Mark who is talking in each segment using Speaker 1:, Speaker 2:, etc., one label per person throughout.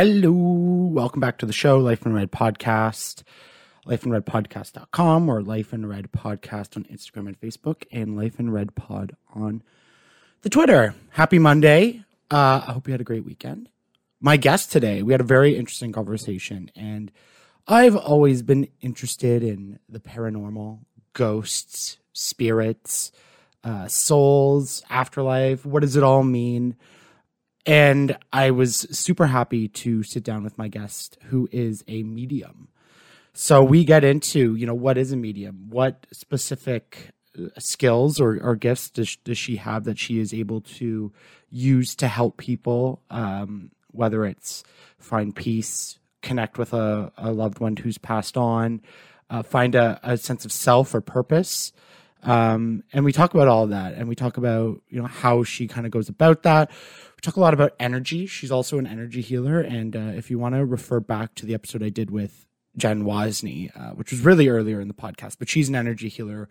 Speaker 1: Hello, welcome back to the show, Life in Red Podcast, lifeinredpodcast.com or Life in Red Podcast on Instagram and Facebook, and Life in Red Pod on the Twitter. Happy Monday. Uh, I hope you had a great weekend. My guest today, we had a very interesting conversation, and I've always been interested in the paranormal, ghosts, spirits, uh, souls, afterlife. What does it all mean? And I was super happy to sit down with my guest, who is a medium. So we get into, you know, what is a medium? What specific uh, skills or, or gifts does, does she have that she is able to use to help people, um, whether it's find peace, connect with a, a loved one who's passed on, uh, find a, a sense of self or purpose. Um, and we talk about all that and we talk about, you know, how she kind of goes about that we talk a lot about energy. She's also an energy healer. And uh, if you want to refer back to the episode I did with Jen Wozni, uh, which was really earlier in the podcast, but she's an energy healer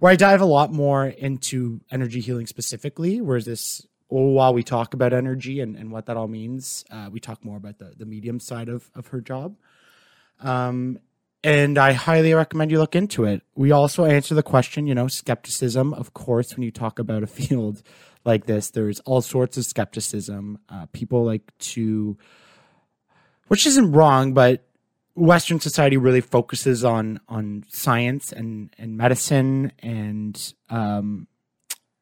Speaker 1: where I dive a lot more into energy healing specifically, whereas this well, while we talk about energy and, and what that all means, uh, we talk more about the, the medium side of, of her job. Um, and I highly recommend you look into it. We also answer the question, you know, skepticism, of course, when you talk about a field like this. There's all sorts of skepticism. Uh, people like to, which isn't wrong, but Western society really focuses on on science and and medicine, and um,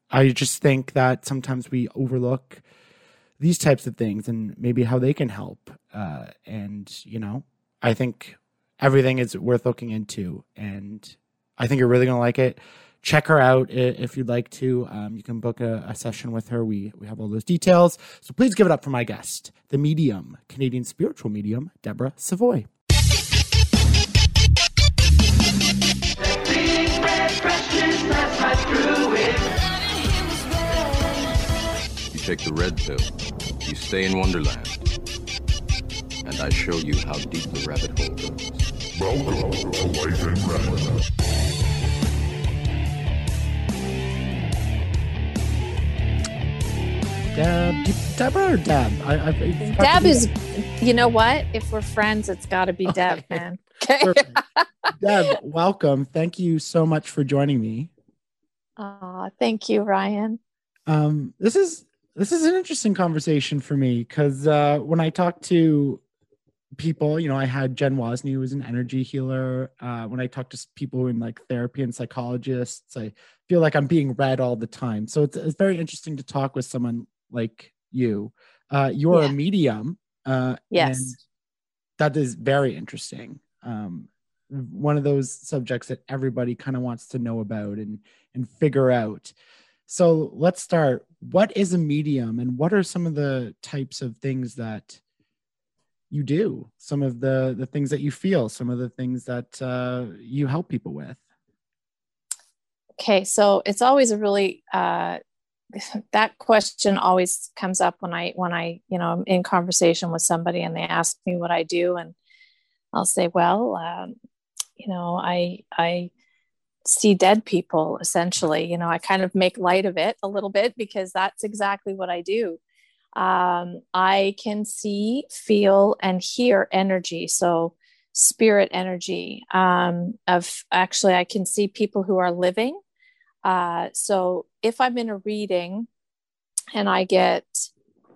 Speaker 1: I just think that sometimes we overlook these types of things and maybe how they can help. Uh, and you know, I think everything is worth looking into, and I think you're really gonna like it check her out if you'd like to. Um, you can book a, a, session with her. We we have all those details. So please give it up for my guest, the medium, Canadian spiritual medium, Deborah Savoy.
Speaker 2: You take the red pill. You stay in Wonderland. And I show you how deep the rabbit hole goes. Welcome to Life in Red.
Speaker 1: Deb, Deborah or Deb? I, I,
Speaker 3: Deb is, you know what? If we're friends, it's got to be okay. Deb, man. Okay.
Speaker 1: Deb, welcome. Thank you so much for joining me.
Speaker 3: Oh, thank you, Ryan.
Speaker 1: Um, this is this is an interesting conversation for me because uh, when I talk to people, you know, I had Jen Wozni, who was an energy healer. Uh, when I talk to people in like therapy and psychologists, I feel like I'm being read all the time. So it's, it's very interesting to talk with someone like you. Uh, you're yeah. a medium. Uh,
Speaker 3: yes.
Speaker 1: that is very interesting. Um, one of those subjects that everybody kind of wants to know about and and figure out. So let's start. What is a medium, and what are some of the types of things that you do? Some of the the things that you feel, some of the things that uh, you help people with.
Speaker 3: Okay, so it's always a really uh, that question always comes up when I when I you know I'm in conversation with somebody and they ask me what I do and I'll say well um, you know I I see dead people essentially you know I kind of make light of it a little bit because that's exactly what I do um, I can see feel and hear energy so spirit energy um, of actually I can see people who are living uh, so if I'm in a reading and I get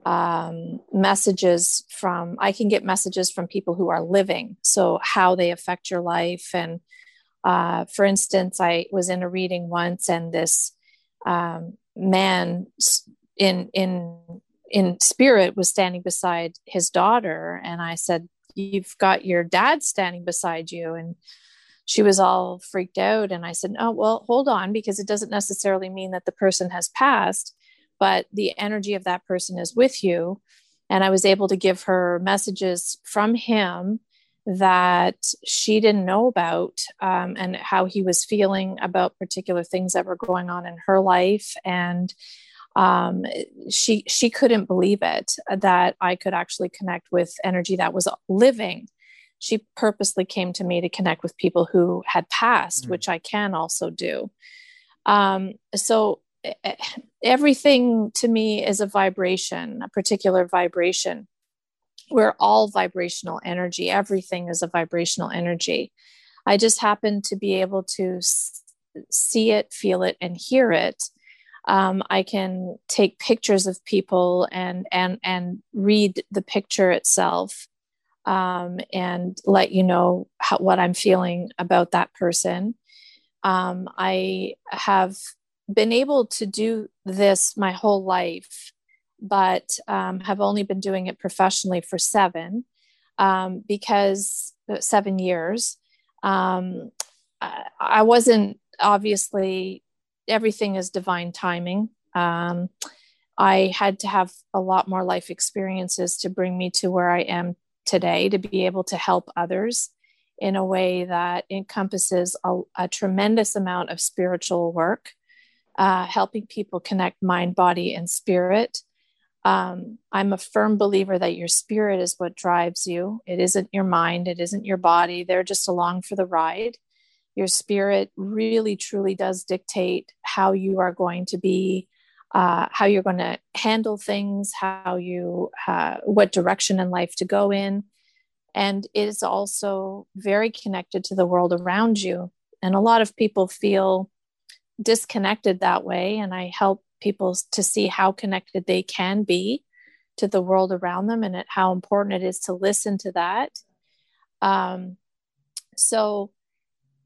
Speaker 3: um, messages from, I can get messages from people who are living. So how they affect your life. And uh, for instance, I was in a reading once and this um, man in, in, in spirit was standing beside his daughter. And I said, You've got your dad standing beside you. And she was all freaked out. And I said, Oh, well, hold on, because it doesn't necessarily mean that the person has passed, but the energy of that person is with you. And I was able to give her messages from him that she didn't know about um, and how he was feeling about particular things that were going on in her life. And um, she she couldn't believe it that I could actually connect with energy that was living she purposely came to me to connect with people who had passed, mm-hmm. which I can also do. Um, so everything to me is a vibration, a particular vibration. we're all vibrational energy. Everything is a vibrational energy. I just happen to be able to see it, feel it, and hear it. Um, I can take pictures of people and and and read the picture itself, um, and let you know how, what I'm feeling about that person. Um, I have been able to do this my whole life, but um, have only been doing it professionally for seven um, because uh, seven years. Um, I, I wasn't obviously everything is divine timing. Um, I had to have a lot more life experiences to bring me to where I am today to be able to help others in a way that encompasses a, a tremendous amount of spiritual work, uh, helping people connect mind, body, and spirit. Um, I'm a firm believer that your spirit is what drives you. It isn't your mind, it isn't your body. They're just along for the ride your spirit really truly does dictate how you are going to be uh, how you're going to handle things how you uh, what direction in life to go in. And it is also very connected to the world around you. And a lot of people feel disconnected that way. And i help people to see how connected they can be to the world around them and how important it is to listen to that. Um, so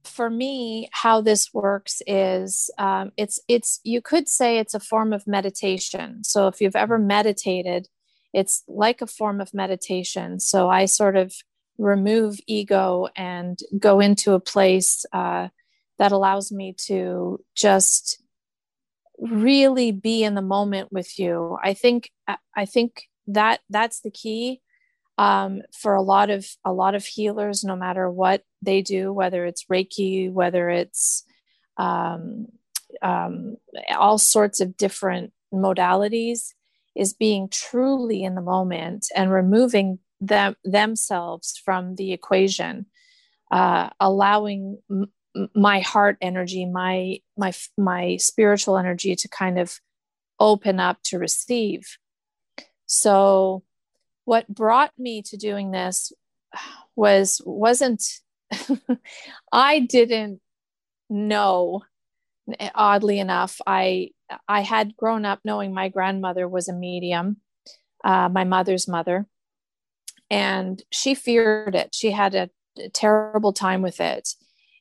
Speaker 3: for me how this works is um, it's it's you could say it's a form of meditation. So if you've ever meditated it's like a form of meditation. So i sort of remove ego and go into a place uh, that allows me to just really be in the moment with you. I think i think that that's the key um, for a lot of a lot of healers no matter what they do whether it's reiki whether it's um, um, all sorts of different modalities is being truly in the moment and removing them themselves from the equation uh, allowing m- my heart energy my my my spiritual energy to kind of open up to receive. So what brought me to doing this was wasn't I didn't know oddly enough I I had grown up knowing my grandmother was a medium uh, my mother's mother and she feared it. She had a, a terrible time with it.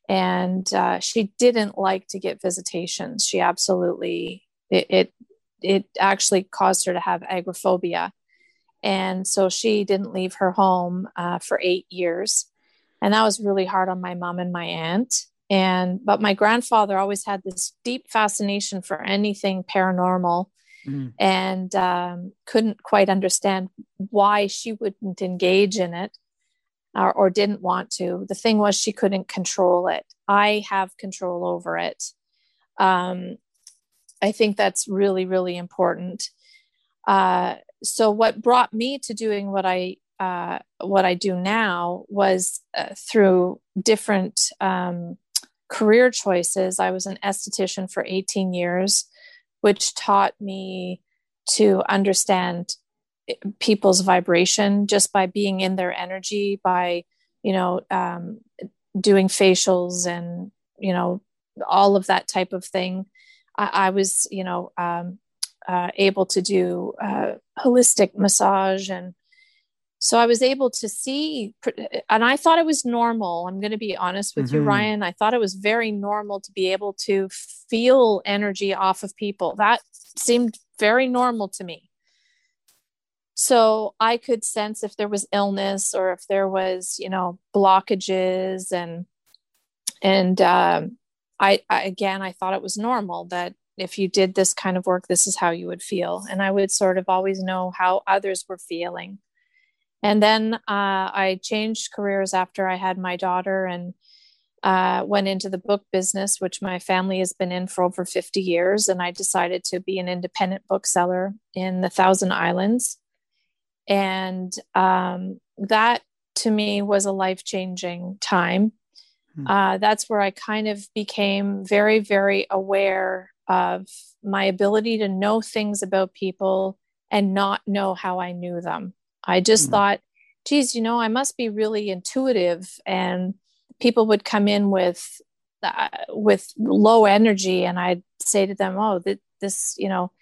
Speaker 3: And uh, she didn't like to get visitations. She absolutely it, it it actually caused her to have agoraphobia and so she didn't leave her home uh, for eight years. And that was really hard on my mom and my aunt. And, but my grandfather always had this deep fascination for anything paranormal mm. and um, couldn't quite understand why she wouldn't engage in it or, or didn't want to. The thing was, she couldn't control it. I have control over it. Um, I think that's really, really important. Uh, so what brought me to doing what I uh, what I do now was uh, through different um, career choices. I was an esthetician for 18 years, which taught me to understand eh, people's vibration just by being in their energy, by you know um, doing facials and you know all of that type of thing. I, I was you know um, uh, able to do uh, holistic massage. And so i was able to see and i thought it was normal. I'm going to be honest with mm-hmm. you ryan. I thought it was very normal to be able to feel energy off of people. That seemed very normal to me. So i could sense if there was illness or if there was you know blockages and and um, I, I again i thought it was normal that if you did this kind of work, this is how you would feel. And I would sort of always know how others were feeling. And then uh, I changed careers after I had my daughter and uh, went into the book business, which my family has been in for over 50 years. And I decided to be an independent bookseller in the Thousand Islands. And um, that to me was a life changing time. Hmm. Uh, that's where I kind of became very, very aware of my ability to know things about people and not know how I knew them. I just mm thought geez, you know, I must be really intuitive. And people would come in with, uh, with low energy and I'd say to them, oh, th- this, you know,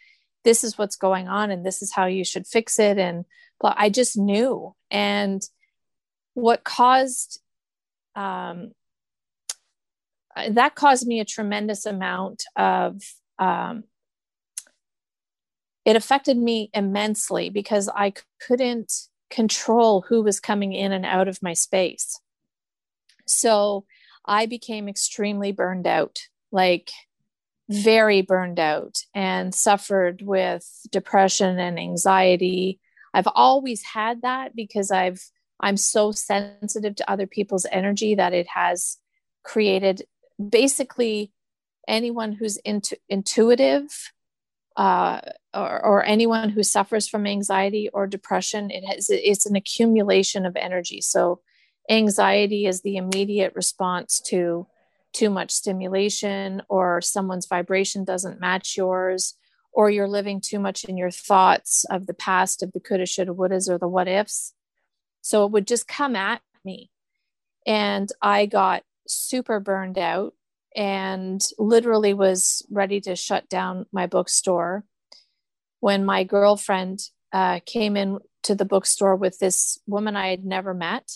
Speaker 3: this is what's going on and this is how you should fix it. And I just knew. And what caused, um, that caused me a tremendous amount of um, it affected me immensely because I couldn't control who was coming in and out of my space. So I became extremely burned out, like very burned out, and suffered with depression and anxiety. I've always had that because I've I'm so sensitive to other people's energy that it has created basically anyone who's intu- intuitive uh, or, or, anyone who suffers from anxiety or depression it has it's an accumulation of energy. So anxiety is the immediate response to too much stimulation or someone's vibration doesn't match yours or you're living too much in your thoughts of the past of the coulda shoulda wouldas or the what ifs. So it would just come at me. And i got super burned out and literally was ready to shut down my bookstore when my girlfriend uh, came in to the bookstore with this woman I had never met.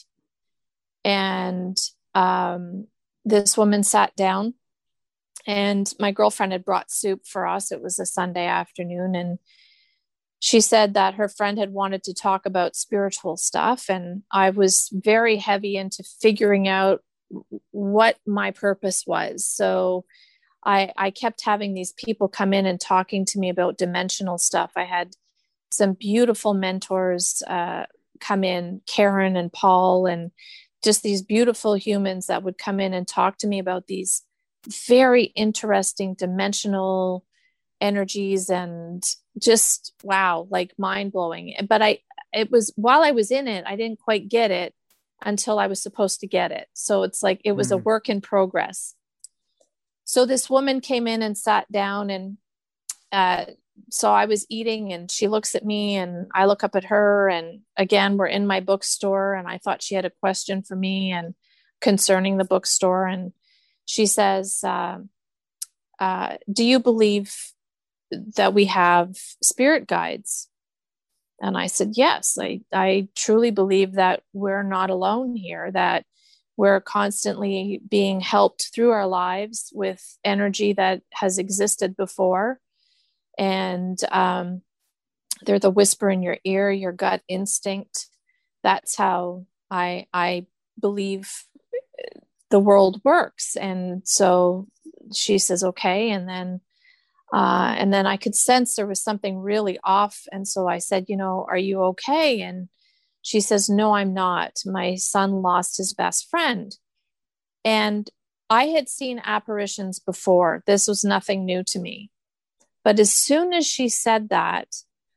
Speaker 3: And um, this woman sat down, and my girlfriend had brought soup for us. It was a Sunday afternoon. And she said that her friend had wanted to talk about spiritual stuff. And I was very heavy into figuring out what my purpose was. So I, I kept having these people come in and talking to me about dimensional stuff. I had some beautiful mentors uh, come in, Karen and Paul, and just these beautiful humans that would come in and talk to me about these very interesting dimensional energies and just wow, like mind blowing. But I, it was while I was in it, I didn't quite get it until I was supposed to get it. So it's like it was mm. a work in progress. So this woman came in and sat down, and uh, so I was eating, and she looks at me, and I look up at her, and again, we're in my bookstore, and I thought she had a question for me and concerning the bookstore, and she says, uh, uh, "Do you believe that we have spirit guides?" And I said, Yes, I, I truly believe that we're not alone here, that we're constantly being helped through our lives with energy that has existed before. And um, they're the whisper in your ear, your gut instinct. That's how I, I believe the world works. And so she says, Okay. And then uh, and then I could sense there was something really off. And so I said, You know, are you okay? And she says, No, I'm not. My son lost his best friend. And I had seen apparitions before. This was nothing new to me. But as soon as she said that,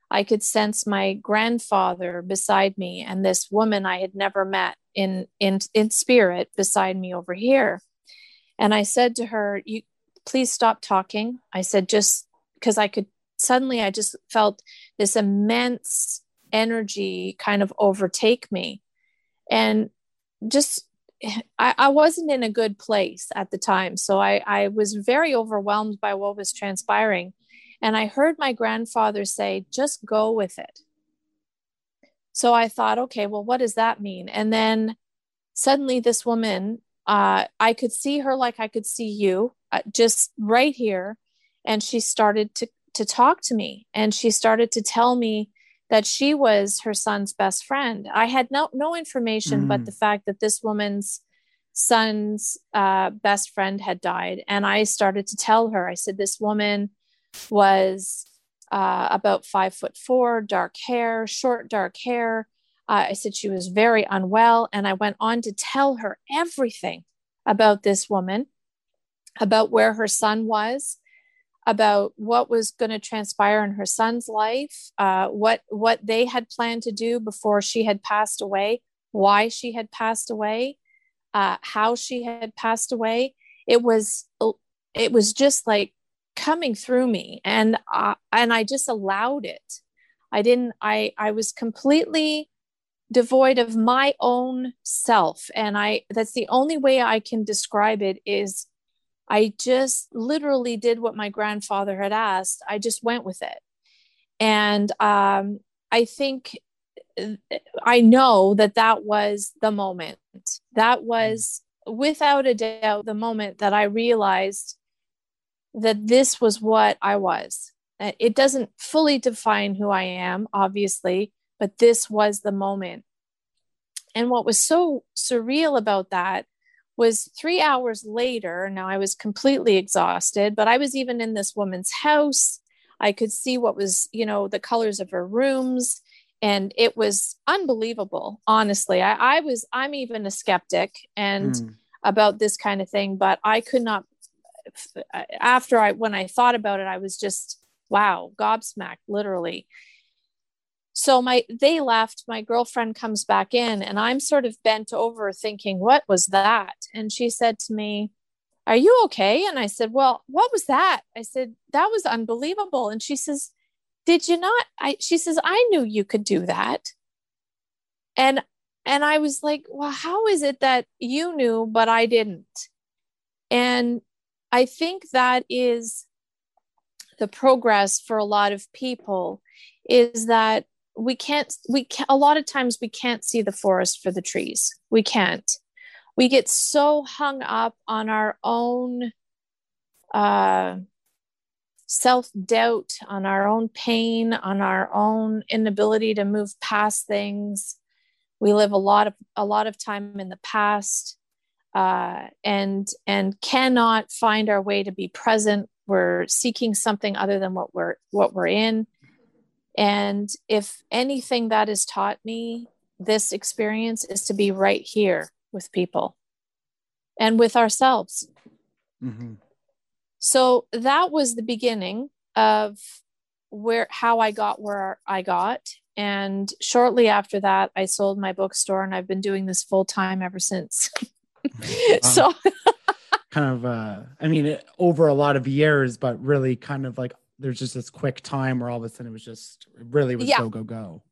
Speaker 3: I could sense my grandfather beside me and this woman I had never met in in in spirit beside me over here. And I said to her, "You please stop talking. I said, just because I could suddenly, I just felt this immense energy kind of overtake me. And just, I, I wasn't in a good place at the time. So I, I was very overwhelmed by what was transpiring. And I heard my grandfather say, just go with it. So I thought, okay, well, what does that mean? And then suddenly this woman, uh, I could see her like I could see you uh, just right here. And she started to to talk to me and she started to tell me that she was her son's best friend. I had no no information mm. but the fact that this woman's son's uh, best friend had died. And i started to tell her i said this woman was uh, about five foot four dark hair short dark hair uh, i said she was very unwell and i went on to tell her everything about this woman about where her son was about what was going to transpire in her son's life uh, what what they had planned to do before she had passed away why she had passed away uh, how she had passed away. It was it was just like coming through me and uh, and i just allowed it. I didn't i i was completely devoid of my own self. And i that's the only way i can describe it is i just literally did what my grandfather had asked. I just went with it. And um, i think i know that that was the moment. That was without a doubt the moment that i realized that this was what i was. It doesn't fully define who i am obviously but this was the moment. And what was so surreal about that was three hours later. Now I was completely exhausted, but I was even in this woman's house. I could see what was, you know, the colors of her rooms. And it was unbelievable, honestly. I, I was, I'm even a skeptic and mm. about this kind of thing, but I could not, after I, when I thought about it, I was just, wow, gobsmacked, literally so my they left my girlfriend comes back in and i'm sort of bent over thinking what was that? And she said to me are you okay? And i said well what was that? I said that was unbelievable. And she says did you not? I she says i knew you could do that. And and i was like well how is it that you knew but i didn't? And i think that is the progress for a lot of people is that we can't we can a lot of times we can't see the forest for the trees. We can't. We get so hung up on our own uh, self-doubt on our own pain on our own inability to move past things. We live a lot of a lot of time in the past uh, and and cannot find our way to be present. We're seeking something other than what we're what we're in and if anything that has taught me this experience is to be right here with people and with ourselves. Mm-hmm. So that was the beginning of where how I got where I got. And shortly after that, I sold my bookstore, and I've been doing this full time ever since. so,
Speaker 1: kind of, uh, I mean, over a lot of years, but really kind of like there's just this quick time where all of a sudden it was just it really was yeah. go go go.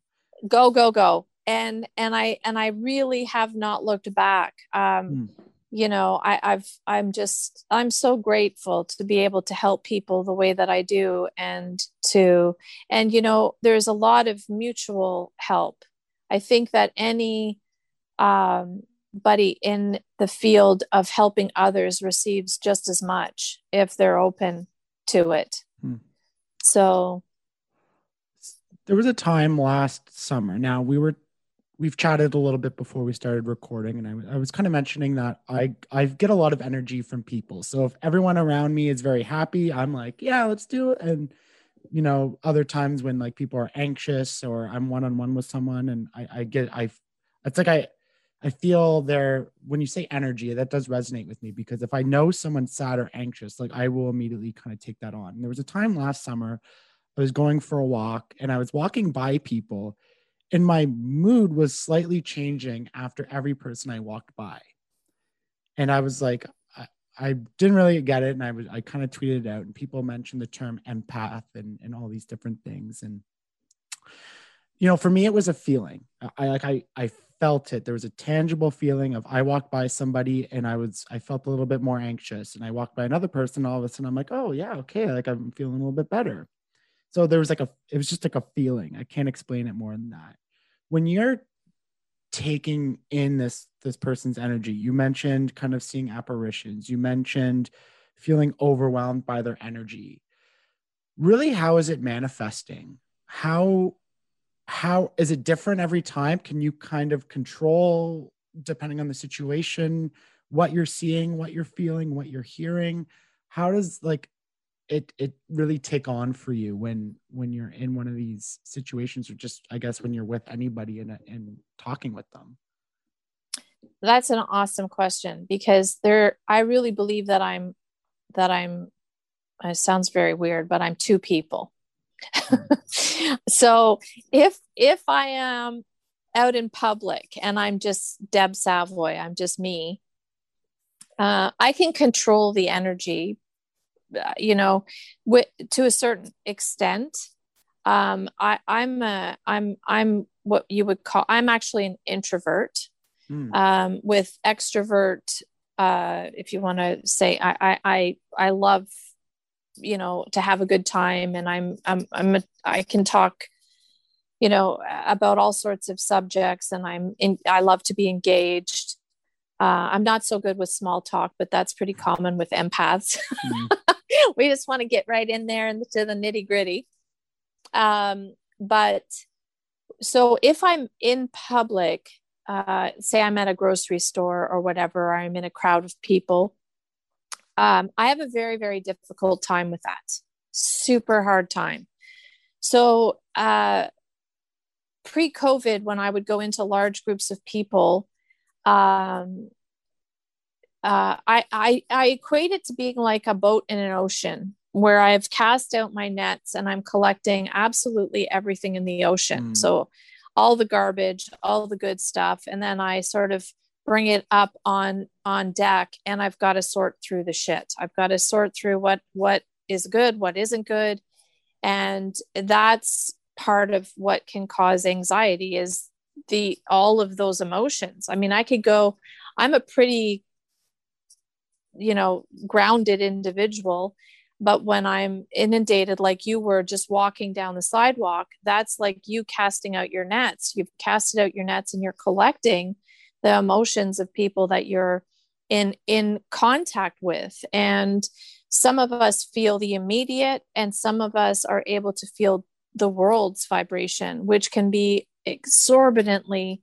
Speaker 3: Go go go. And and i and i really have not looked back. Um mm. you know i i've i'm just i'm so grateful to be able to help people the way that i do and to and you know there's a lot of mutual help. I think that any um buddy in the field of helping others receives just as much if they're open to it so
Speaker 1: there was a time last summer. Now we were we've chatted a little bit before we started recording and I, I, was kind of mentioning that I I get a lot of energy from people. So if everyone around me is very happy, I'm like, yeah, let's do it. And you know, other times when like people are anxious or I'm one on one with someone and I, I get I it's like I I feel there when you say energy, that does resonate with me because if I know someone's sad or anxious, like I will immediately kind of take that on. And there was a time last summer, I was going for a walk and I was walking by people, and my mood was slightly changing after every person I walked by. And I was like, I, I didn't really get it. And I was I kind of tweeted it out, and people mentioned the term empath and, and all these different things. And you know, for me, it was a feeling. I like I I felt it. There was a tangible feeling of I walked by somebody and I was I felt a little bit more anxious, and I walked by another person. All of a sudden, I'm like, oh yeah, okay, like I'm feeling a little bit better. So there was like a it was just like a feeling. I can't explain it more than that. When you're taking in this this person's energy, you mentioned kind of seeing apparitions. You mentioned feeling overwhelmed by their energy. Really, how is it manifesting? How how is it different every time? Can you kind of control depending on the situation what you're seeing what you're feeling what you're hearing? How does like it it really take on for you when when you're in one of these situations or just i guess when you're with anybody and and talking with them?
Speaker 3: That's an awesome question because there i really believe that i'm that i'm it sounds very weird but i'm two people so if if I am out in public and I'm just Deb Savoy, I'm just me, uh, I can control the energy, uh, you know, with, to a certain extent. Um, I, I'm a, I'm I'm what you would call i'm actually an introvert mm. um, with extrovert uh, if you want to say I, I i i love you know to have a good time. And i'm i'm i'm a, i can talk you know about all sorts of subjects. And i'm in i love to be engaged. Uh, i'm not so good with small talk but that's pretty common with empaths. Mm. we just want to get right in there and to the nitty gritty. Um, but so if i'm in public uh, say i'm at a grocery store or whatever or i'm in a crowd of people um, i have a very very difficult time with that. Super hard time. So uh, pre-covid when i would go into large groups of people um, uh, I, I i equate it to being like a boat in an ocean where i've cast out my nets and i'm collecting absolutely everything in the ocean. Mm. so all the garbage all the good stuff. And then i sort of bring it up on on deck and i've got to sort through the shit. I've got to sort through what what is good what isn't good and that's part of what can cause anxiety is the all of those emotions. I mean i could go i'm a pretty you know grounded individual but when i'm inundated like you were just walking down the sidewalk that's like you casting out your nets. You've casted out your nets and you're collecting the emotions of people that you're in in contact with and some of us feel the immediate and some of us are able to feel the world's vibration, which can be exorbitantly,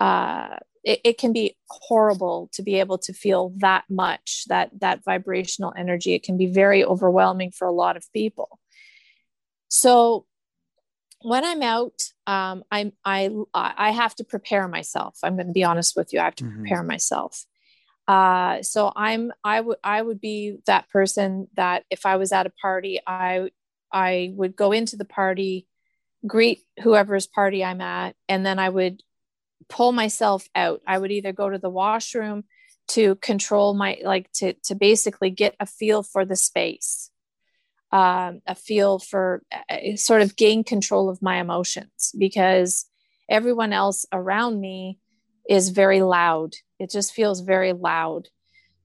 Speaker 3: uh, it, it, can be horrible to be able to feel that much that that vibrational energy. It can be very overwhelming for a lot of people. So when I'm out, um, I'm I I have to prepare myself. I'm going to be honest with you. I have to mm-hmm. prepare myself. Uh, so I'm I would I would be that person that if I was at a party, I I would go into the party, greet whoever's party I'm at, and then I would pull myself out. I would either go to the washroom to control my like to to basically get a feel for the space, um, a feel for uh, sort of gain control of my emotions because everyone else around me is very loud. It just feels very loud.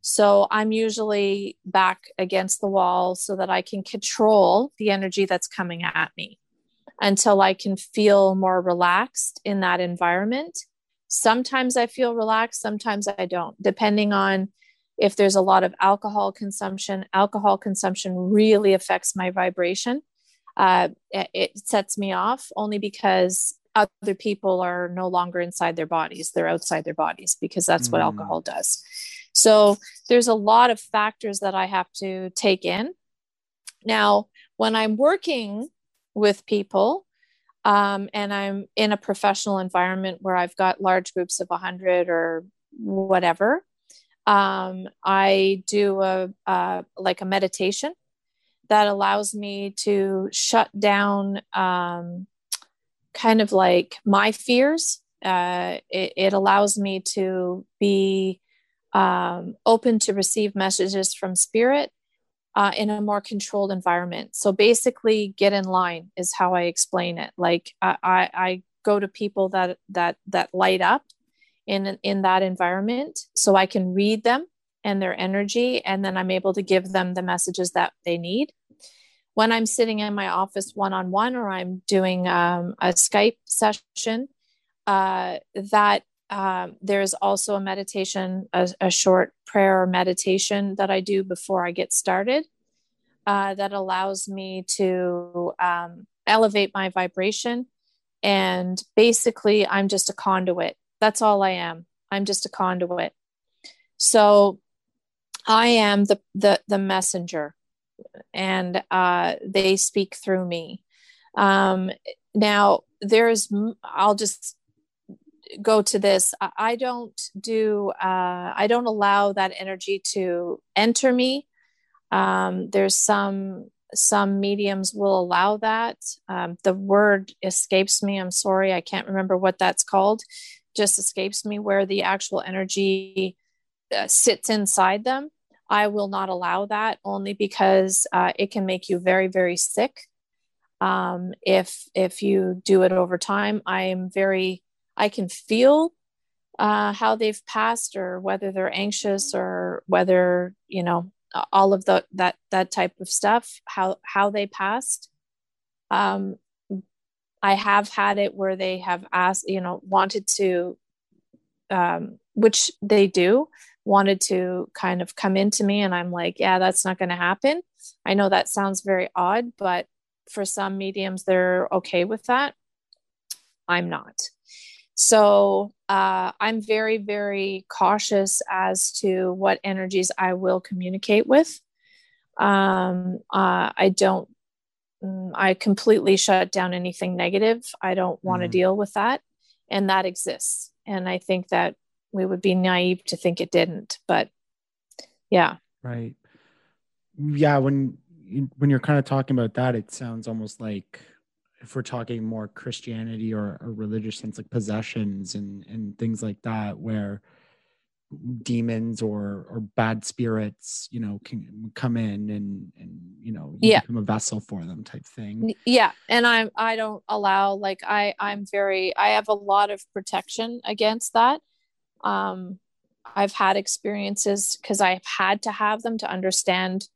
Speaker 3: So I'm usually back against the wall so that I can control the energy that's coming at me until I can feel more relaxed in that environment. Sometimes I feel relaxed, sometimes I don't, depending on if there's a lot of alcohol consumption. Alcohol consumption really affects my vibration. Uh, it, sets me off only because other people are no longer inside their bodies, they're outside their bodies because that's mm. what alcohol does. So there's a lot of factors that I have to take in. Now, when I'm working with people um, and I'm in a professional environment where I've got large groups of 100 or whatever, um, I do a, a like a meditation that allows me to shut down um, kind of like my fears. Uh, it, it allows me to be um, open to receive messages from spirit uh, in a more controlled environment. So basically, get in line is how I explain it. Like I, I, I go to people that that that light up in in that environment, so I can read them and their energy, and then I'm able to give them the messages that they need. When I'm sitting in my office one on one, or I'm doing um, a Skype session, uh, that um, there's also a meditation, a, a, short prayer or meditation that I do before I get started uh, that allows me to um, elevate my vibration. And basically, I'm just a conduit. That's all I am. I'm just a conduit. So I am the the, the messenger, and uh, they speak through me. Um, now, there's, I'll just go to this i don't do uh, i don't allow that energy to enter me um, there's some some mediums will allow that um, the word escapes me i'm sorry i can't remember what that's called just escapes me where the actual energy uh, sits inside them i will not allow that only because uh, it can make you very very sick. Um, if if you do it over time, I am very I can feel uh, how they've passed or whether they're anxious or whether you know all of the that that type of stuff how how they passed. Um i have had it where they have asked you know wanted to um which they do wanted to kind of come into me and i'm like yeah that's not going to happen. I know that sounds very odd but for some mediums they're okay with that. I'm not. So uh, I'm very, very cautious as to what energies I will communicate with. Um, uh, I don't, I completely shut down anything negative. I don't want to mm-hmm. deal with that. And that exists. And I think that we would be naive to think it didn't. But yeah.
Speaker 1: Right. Yeah. When, when you're kind of talking about that, it sounds almost like if we're talking more Christianity or a religious sense, like possessions and and things like that, where demons or or bad spirits, you know, can come in and and you know, you
Speaker 3: yeah.
Speaker 1: become a vessel for them, type thing.
Speaker 3: Yeah, and I I don't allow like I I'm very I have a lot of protection against that. Um, I've had experiences because I've had to have them to understand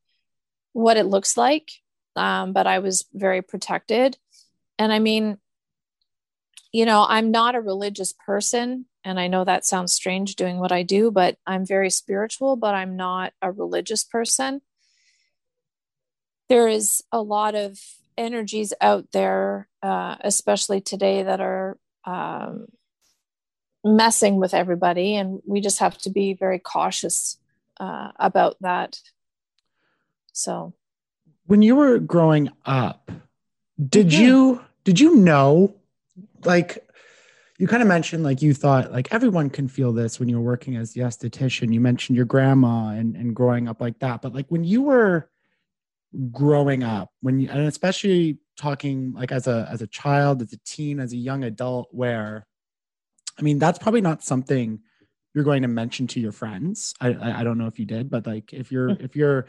Speaker 3: what it looks like. Um, but I was very protected. And I mean, you know, I'm not a religious person. And I know that sounds strange doing what I do, but I'm very spiritual, but I'm not a religious person. There is a lot of energies out there, uh, especially today, that are um, messing with everybody. And we just have to be very cautious uh, about that. So,
Speaker 1: when you were growing up, did mm-hmm. you did you know like you kind of mentioned like you thought like everyone can feel this when you're working as the esthetician you mentioned your grandma and, and growing up like that but like when you were growing up when you and especially talking like as a as a child as a teen as a young adult where i mean that's probably not something you're going to mention to your friends i i, I don't know if you did but like if you're mm. if you're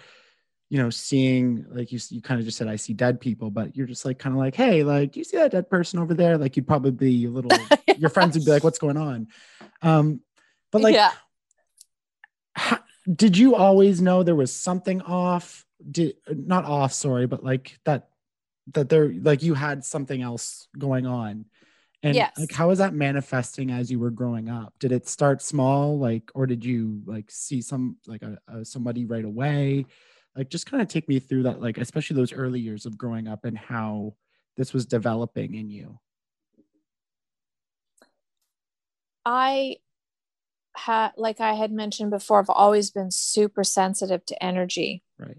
Speaker 1: you know, seeing like you, you kind of just said, I see dead people, but you're just like kind of like, hey, like, do you see that dead person over there? Like, you'd probably be a little, your friends would be like, what's going on? Um, but like, yeah. how, did you always know there was something off? Did not off, sorry, but like that, that there, like you had something else going on. And yes. like, how was that manifesting as you were growing up? Did it start small, like, or did you like see some like a, a somebody right away? Like just kind of take me through that like especially those early years of growing up and how this was developing in you.
Speaker 3: I had like i had mentioned before i've always been super sensitive to energy.
Speaker 1: Right.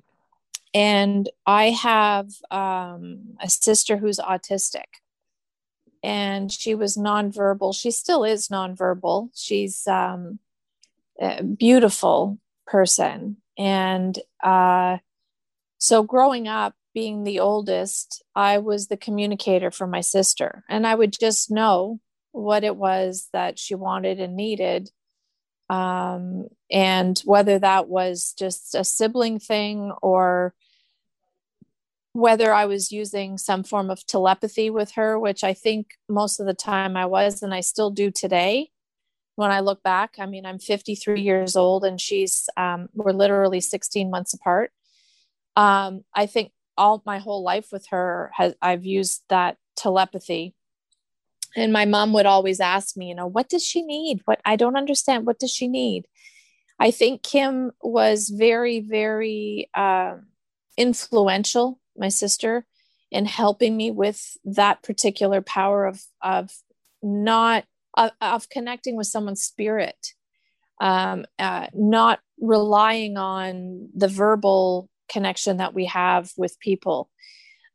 Speaker 3: And i have um, a sister who's autistic. And she was nonverbal. She still is nonverbal. She's um, a beautiful person and uh, so growing up, being the oldest, I was the communicator for my sister. And I would just know what it was that she wanted and needed. Um, and whether that was just a sibling thing or whether I was using some form of telepathy with her, which I think most of the time I was, and I still do today when I look back, I mean, I'm 53 years old and she's, um, we're literally 16 months apart. Um, I think all my whole life with her has, I've used that telepathy. And my mom would always ask me, you know, what does she need? What I don't understand. What does she need? I think Kim was very, very uh, influential, my sister, in helping me with that particular power of, of not of, of connecting with someone's spirit um, uh, not relying on the verbal connection that we have with people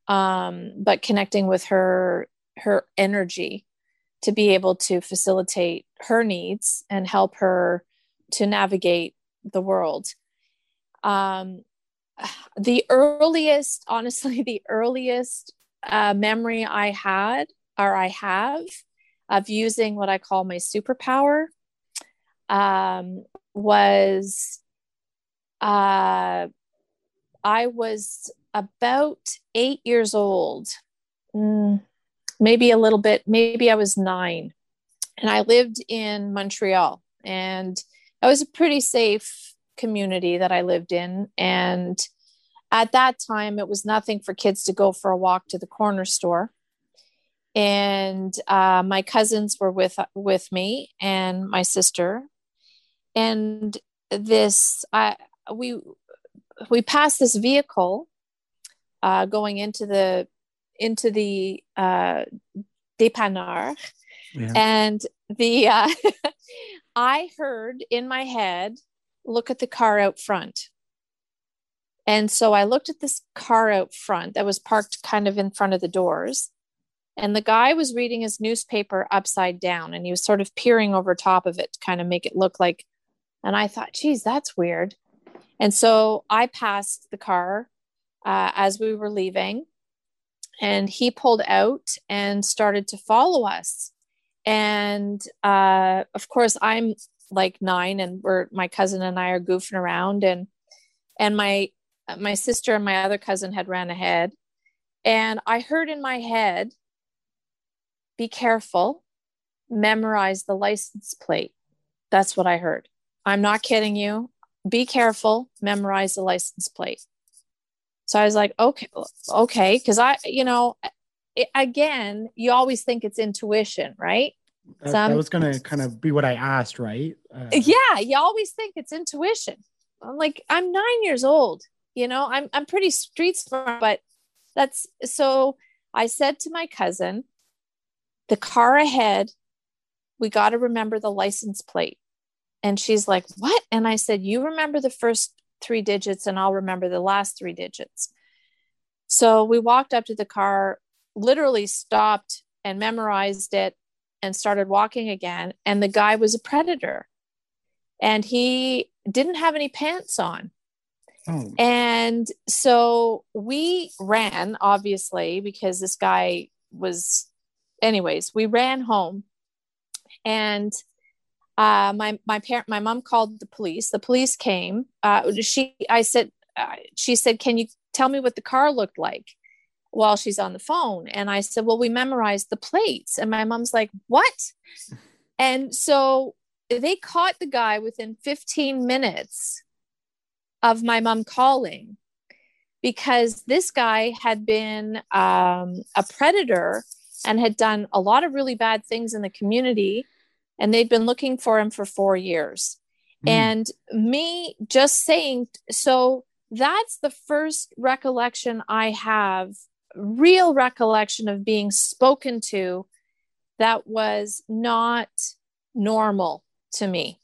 Speaker 3: um, but connecting with her her energy to be able to facilitate her needs and help her to navigate the world. Um, the earliest honestly the earliest uh, memory i had or i have of using what I call my superpower um, was uh, I was about eight years old mm, maybe a little bit, maybe I was nine. And I lived in Montreal, and it was a pretty safe community that I lived in. And at that time, it was nothing for kids to go for a walk to the corner store. And uh, my cousins were with with me and my sister, and this I we we passed this vehicle uh, going into the into the uh, dépanneur, yeah. and the uh, I heard in my head, "Look at the car out front." And so I looked at this car out front that was parked kind of in front of the doors. And the guy was reading his newspaper upside down and he was sort of peering over top of it to kind of make it look like. And I thought, geez, that's weird. And so I passed the car uh, as we were leaving, and he pulled out and started to follow us. And uh, of course, I'm like nine, and we're my cousin and I are goofing around, and and my my sister and my other cousin had ran ahead, and I heard in my head, "Be careful, memorize the license plate." That's what I heard. I'm not kidding you be careful, memorize the license plate. So I was like, okay, okay. Cause I, you know, it, again, you always think it's intuition, right?
Speaker 1: That, Some, that was going to kind of be what I asked, right?
Speaker 3: Uh, yeah. You always think it's intuition. I'm like, I'm nine years old, you know, I'm, I'm pretty street smart, but that's so I said to my cousin, the car ahead, we got to remember the license plate. And she's like, What? And I said, You remember the first three digits, and I'll remember the last three digits. So we walked up to the car, literally stopped and memorized it and started walking again. And the guy was a predator and he didn't have any pants on. Oh. And so we ran, obviously, because this guy was, anyways, we ran home and uh, my my parent my mom called the police. The police came. Uh, she i said uh, she said can you tell me what the car looked like while she's on the phone? And i said well we memorized the plates. And my mom's like what? And so they caught the guy within 15 minutes of my mom calling because this guy had been um, a predator and had done a lot of really bad things in the community and they'd been looking for him for four years. Mm. And me just saying, so that's the first recollection I have, real recollection of being spoken to that was not normal to me.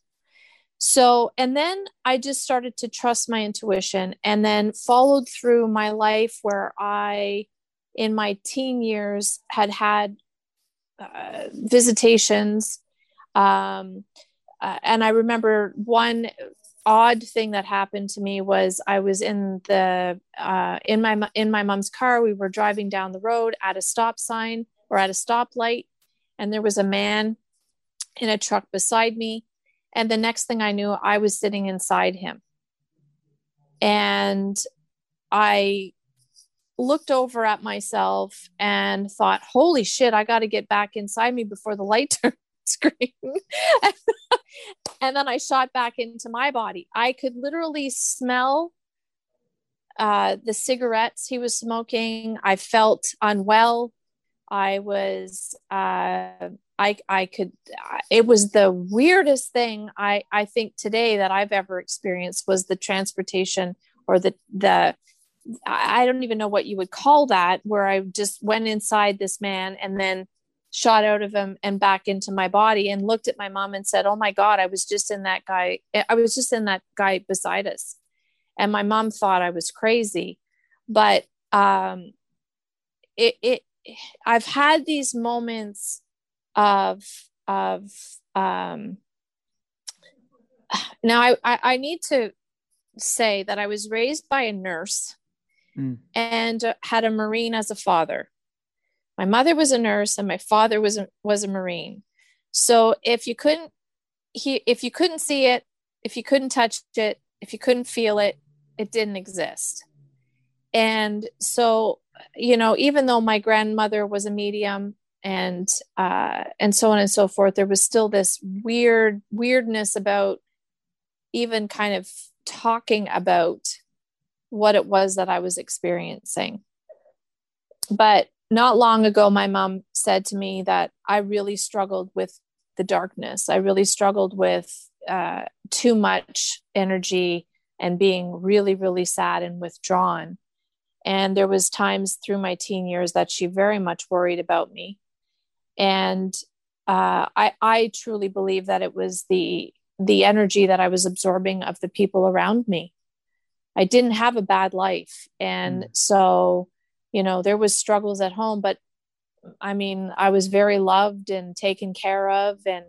Speaker 3: So, and then I just started to trust my intuition and then followed through my life where I, in my teen years, had had uh, visitations um, uh, and I remember one odd thing that happened to me was I was in the uh, in my in my mom's car. We were driving down the road at a stop sign or at a stoplight, and there was a man in a truck beside me. And the next thing I knew, I was sitting inside him, and I looked over at myself and thought, "Holy shit! I got to get back inside me before the light turns." screen. and then I shot back into my body. I could literally smell uh, the cigarettes he was smoking. I felt unwell. I was, uh, I, I could, it was the weirdest thing I, I think today that I've ever experienced was the transportation or the, the, I don't even know what you would call that, where I just went inside this man and then shot out of him and back into my body and looked at my mom and said, Oh my God, I was just in that guy. I was just in that guy beside us. And my mom thought I was crazy. But um, it, it, I've had these moments of, of, um, now I, I, I need to say that I was raised by a nurse mm. and had a Marine as a father. My mother was a nurse and my father was a, was a marine. So if you couldn't he if you couldn't see it if you couldn't touch it if you couldn't feel it it didn't exist. And so you know, even though my grandmother was a medium and uh, and so on and so forth, there was still this weird weirdness about even kind of talking about what it was that I was experiencing. But not long ago, my mom said to me that I really struggled with the darkness. I really struggled with uh, too much energy and being really, really sad and withdrawn. And there was times through my teen years that she very much worried about me. And uh, I, I truly believe that it was the the energy that I was absorbing of the people around me. I didn't have a bad life, and mm. so you know there was struggles at home, but I mean I was very loved and taken care of, and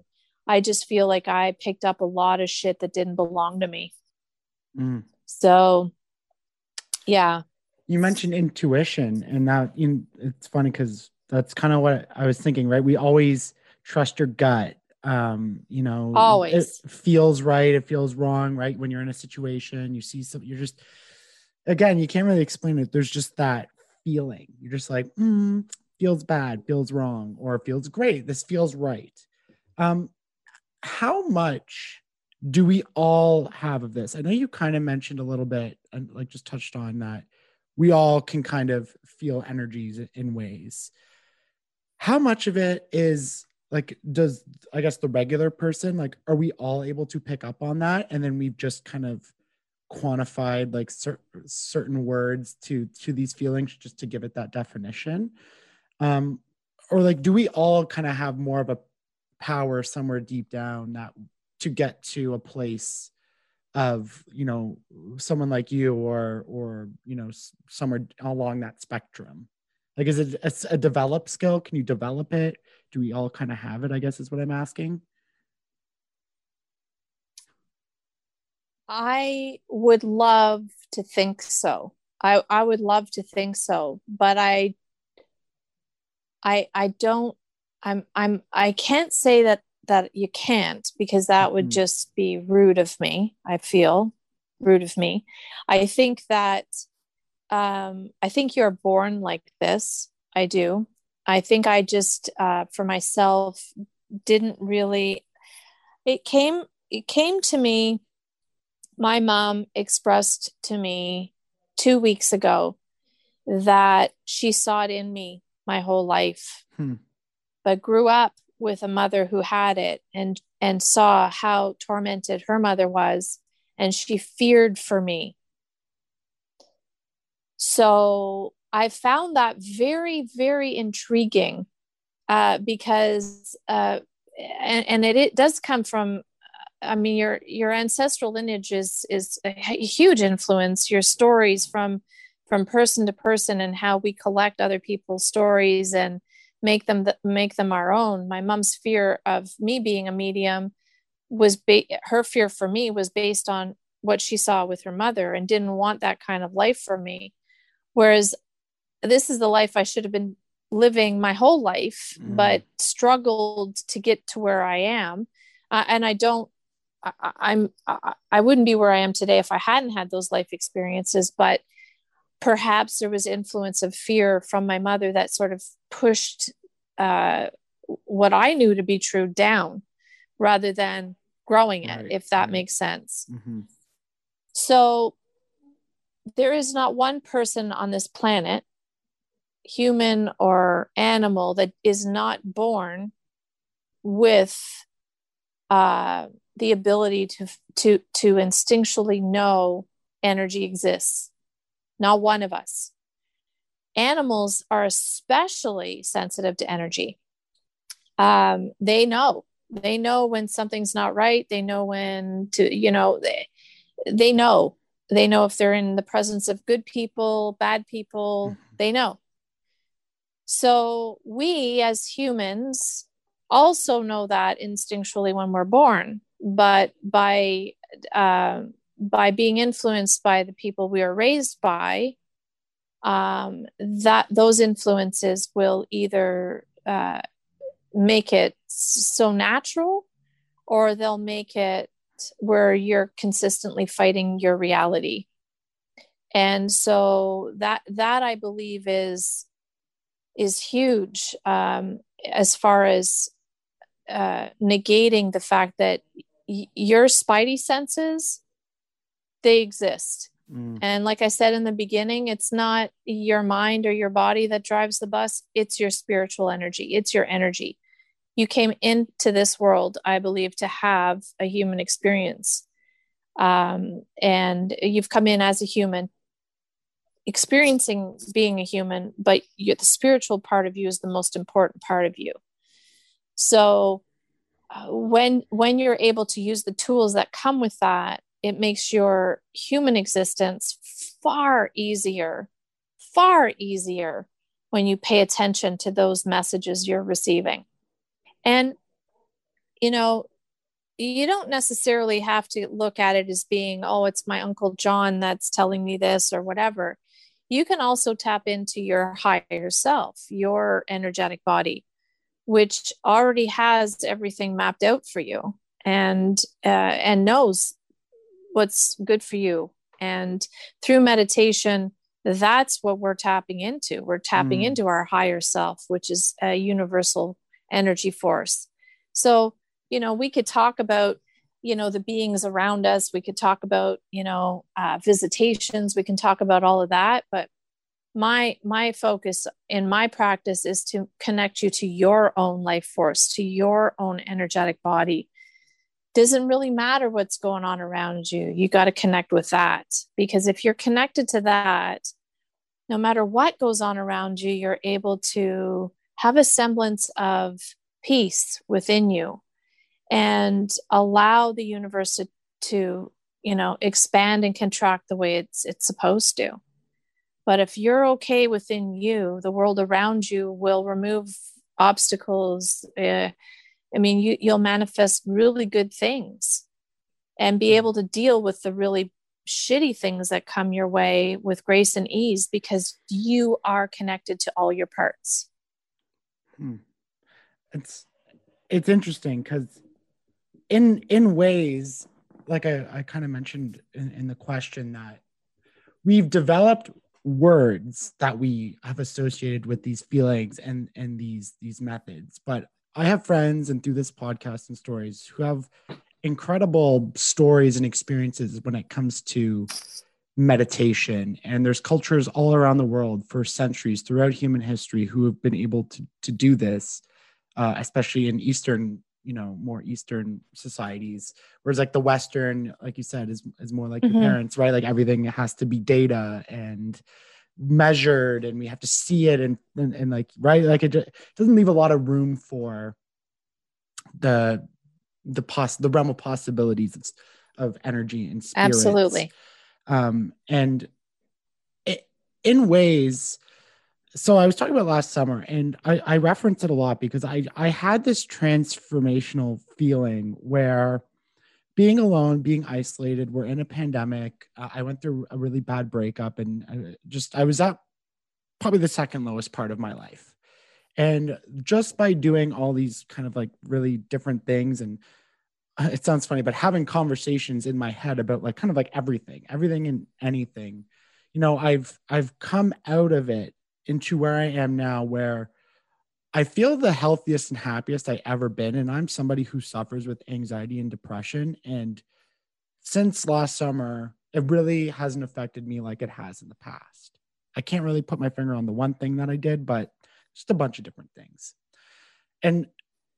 Speaker 3: I just feel like I picked up a lot of shit that didn't belong to me. Mm. So, yeah.
Speaker 1: You mentioned intuition, and that you know, it's funny because that's kind of what I was thinking, right? We always trust your gut. Um, you know,
Speaker 3: always
Speaker 1: it feels right, it feels wrong, right? When you're in a situation, you see something, you're just again, you can't really explain it. There's just that feeling. You're just like, mm, feels bad, feels wrong, or feels great. This feels right. Um, how much do we all have of this? I know you kind of mentioned a little bit and like just touched on that we all can kind of feel energies in ways. How much of it is like does I guess the regular person like are we all able to pick up on that? And then we've just kind of quantified like cer- certain words to to these feelings just to give it that definition. Um or like do we all kind of have more of a power somewhere deep down that to get to a place of you know someone like you or or you know somewhere along that spectrum like is it a, a developed skill can you develop it do we all kind of have it i guess is what i'm asking
Speaker 3: i would love to think so i i would love to think so but i i i don't I'm I'm I can't say that that you can't because that would mm-hmm. just be rude of me. I feel rude of me. I think that um, I think you're born like this. I do. I think I just uh, for myself didn't really. It came. It came to me. My mom expressed to me two weeks ago that she saw it in me my whole life. Hmm but grew up with a mother who had it and and saw how tormented her mother was and she feared for me so i found that very very intriguing uh, because uh, and, and it, it does come from i mean your your ancestral lineage is is a huge influence. Your stories from from person to person and how we collect other people's stories and make them th- make them our own. My mom's fear of me being a medium was ba- her fear for me was based on what she saw with her mother and didn't want that kind of life for me whereas this is the life i should have been living my whole life mm. but struggled to get to where i am uh, and i don't I, i'm I, I wouldn't be where i am today if i hadn't had those life experiences but perhaps there was influence of fear from my mother that sort of pushed uh, what I knew to be true down rather than growing it, right, if that right. makes sense. Mm-hmm. So there is not one person on this planet, human or animal, that is not born with uh, the ability to to to instinctually know energy exists not one of us. Animals are especially sensitive to energy. Um, they know, they know when something's not right. They know when to, you know, they, they know. They know if they're in the presence of good people, bad people, mm-hmm. they know. So we as humans also know that instinctually when we're born, but by uh, by being influenced by the people we are raised by, um, that those influences will either uh, make it so natural or they'll make it where you're consistently fighting your reality. and so that that i believe is is huge um, as far as uh, negating the fact that y- your spidey senses they exist mm. and like i said in the beginning it's not your mind or your body that drives the bus it's your spiritual energy it's your energy you came into this world i believe to have a human experience. Um, and you've come in as a human experiencing being a human but you, the spiritual part of you is the most important part of you. So uh, when when you're able to use the tools that come with that it makes your human existence far easier far easier when you pay attention to those messages you're receiving and you know you don't necessarily have to look at it as being oh it's my uncle john that's telling me this or whatever you can also tap into your higher self, your energetic body, which already has everything mapped out for you and uh, and knows what's good for you. And through meditation, that's what we're tapping into. We're tapping mm. into our higher self, which is a universal energy force. So, you know, we could talk about you know the beings around us. We could talk about you know uh, visitations. We can talk about all of that. But my my focus in my practice is to connect you to your own life force to your own energetic body. Doesn't really matter what's going on around you. You got to connect with that. Because if you're connected to that no matter what goes on around you you're able to have a semblance of peace within you and allow the universe to, to you know expand and contract the way it's it's supposed to. But if you're okay within you the world around you will remove obstacles uh, i mean you, you'll manifest really good things and be able to deal with the really shitty things that come your way with grace and ease because you are connected to all your parts
Speaker 1: hmm. it's it's interesting because in in ways like i, I kind of mentioned in, in the question that we've developed words that we have associated with these feelings and and these these methods but i have friends and through this podcast and stories who have incredible stories and experiences when it comes to meditation. And there's cultures all around the world for centuries throughout human history who have been able to to do this uh, especially in eastern you know more eastern societies. Whereas like the western like you said is is more like mm-hmm. your parents right? Like everything has to be data and measured and we have to see it and and, and like right? Like it, it doesn't leave a lot of room for the the poss the realm of possibilities of energy and spirits.
Speaker 3: absolutely
Speaker 1: um and it, in ways so I was talking about last summer, and I, I reference it a lot because I I had this transformational feeling where being alone, being isolated, we're in a pandemic. Uh, I went through a really bad breakup, and I just I was at probably the second lowest part of my life, and just by doing all these kind of like really different things and uh, Uh, it sounds funny, but having conversations in my head about like kind of like everything, everything and anything, you know, I've I've come out of it into where I am now, where I feel the healthiest and happiest I ever been. And I'm somebody who suffers with anxiety and depression. And since last summer, it really hasn't affected me like it has in the past. I can't really put my finger on the one thing that I did, but just a bunch of different things. And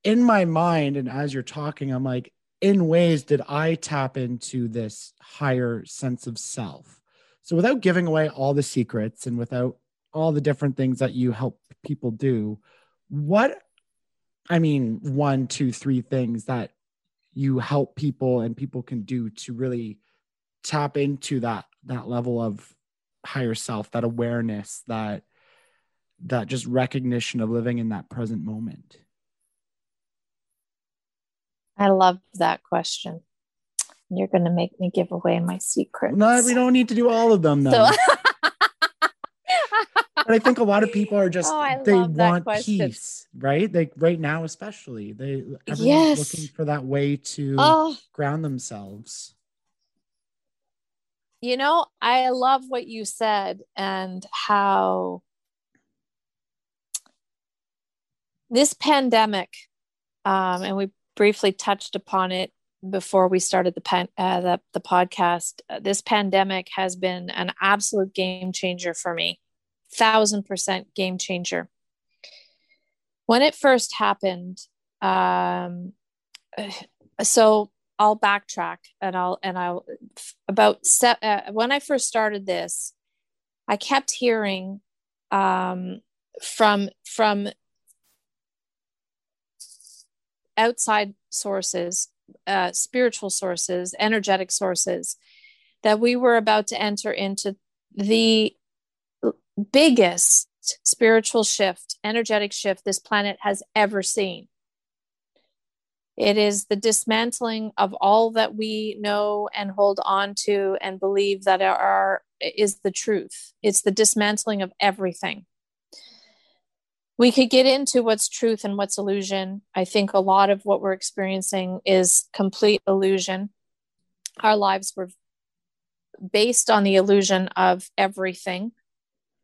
Speaker 1: in my mind, and as you're talking, I'm like, in ways did I tap into this higher sense of self? So without giving away all the secrets and without all the different things that you help people do what i mean one two three things that you help people and people can do to really tap into that that level of higher self that awareness that that just recognition of living in that present moment
Speaker 3: i love that question you're going to make me give away my secrets
Speaker 1: no we don't need to do all of them though so- but I think a lot of people are just oh, they want peace, right? Like right now, especially they yes. looking for that way to oh. ground themselves.
Speaker 3: you know, I love what you said and how this pandemic, um, and we briefly touched upon it before we started the uh, the, the podcast. This pandemic has been an absolute game changer for me, thousand percent game changer. When it first happened, um, so I'll backtrack and I'll and I'll about se- uh, when I first started this, I kept hearing um, from from outside sources, uh, spiritual sources, energetic sources, that we were about to enter into the biggest spiritual shift, energetic shift this planet has ever seen. It is the dismantling of all that we know and hold on to and believe that are is the truth. It's the dismantling of everything. We could get into what's truth and what's illusion. I think a lot of what we're experiencing is complete illusion. Our lives were based on the illusion of everything.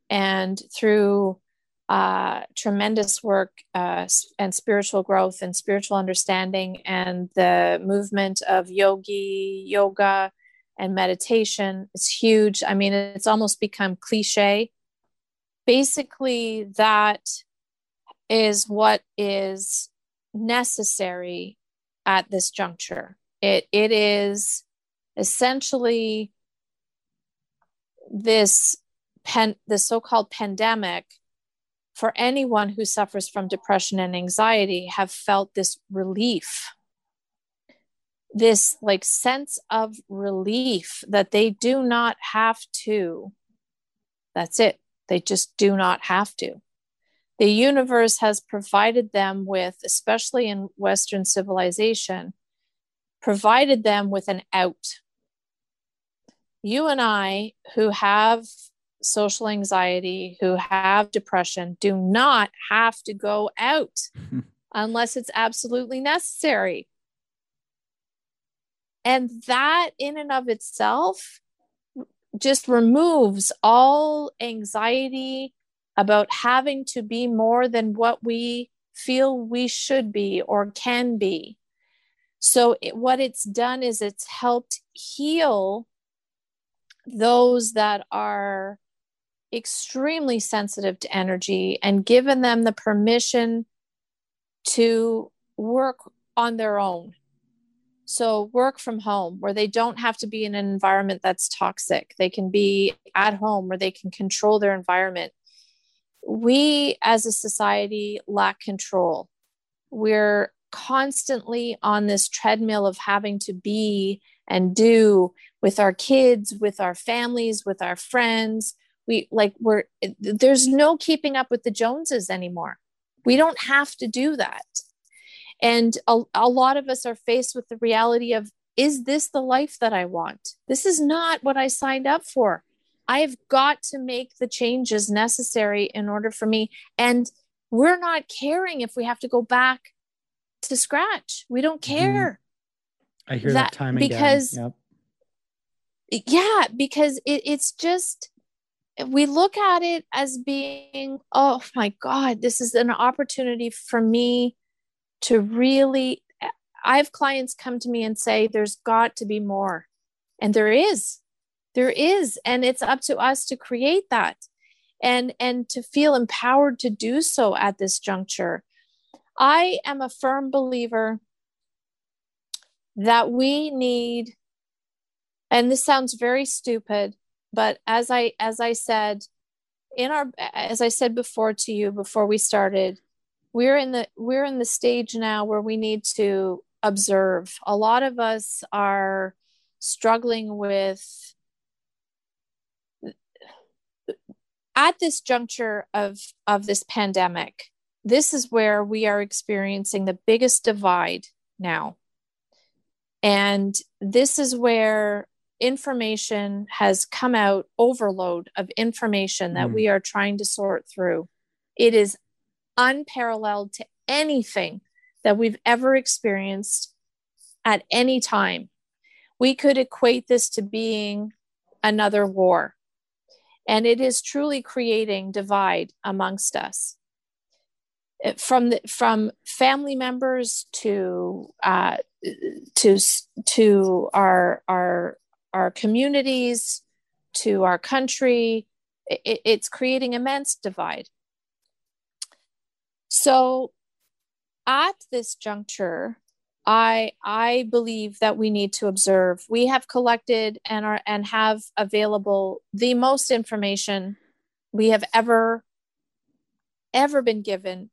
Speaker 3: And through uh, tremendous work uh, and spiritual growth and spiritual understanding and the movement of yogi, yoga, and meditation. It's huge. I mean, it's almost become cliche. Basically, that is what is necessary at this juncture. It, it is essentially this pen, the so-called pandemic for anyone who suffers from depression and anxiety have felt this relief. This like sense of relief that they do not have to. That's it. They just do not have to the universe has provided them with especially in western civilization provided them with an out you and i who have social anxiety, who have depression, do not have to go out unless it's absolutely necessary. And that, in and of itself, just removes all anxiety about having to be more than what we feel we should be or can be. So, it, what it's done is it's helped heal those that are extremely sensitive to energy and given them the permission to work on their own. So, work from home where they don't have to be in an environment that's toxic. They can be at home where they can control their environment. We as a society lack control. We're constantly on this treadmill of having to be and do with our kids, with our families, with our friends, we like we're there's no keeping up with the joneses anymore. We don't have to do that. And a, a lot of us are faced with the reality of is this the life that i want? This is not what i signed up for i have got to make the changes necessary in order for me and we're not caring if we have to go back to scratch we don't mm-hmm. care
Speaker 1: mm-hmm. i hear that, that time
Speaker 3: because
Speaker 1: yep.
Speaker 3: yeah because it, it's just we look at it as being, oh my God, this is an opportunity for me to really. I have clients come to me and say, there's got to be more. And there is. There is. And it's up to us to create that and and to feel empowered to do so at this juncture. I am a firm believer that we need and this sounds very stupid but as i as i said in our as i said before to you before we started we're in the we're in the stage now where we need to observe a lot of us are struggling with at this juncture of of this pandemic this is where we are experiencing the biggest divide now and this is where information has come out overload of information that mm. we are trying to sort through it is unparalleled to anything that we've ever experienced at any time we could equate this to being another war. And it is truly creating divide amongst us. From the, from family members to uh, to to our our our communities to our country, it, it's creating immense divide. So, at this juncture, I I believe that we need to observe. We have collected and are and have available the most information we have ever ever been given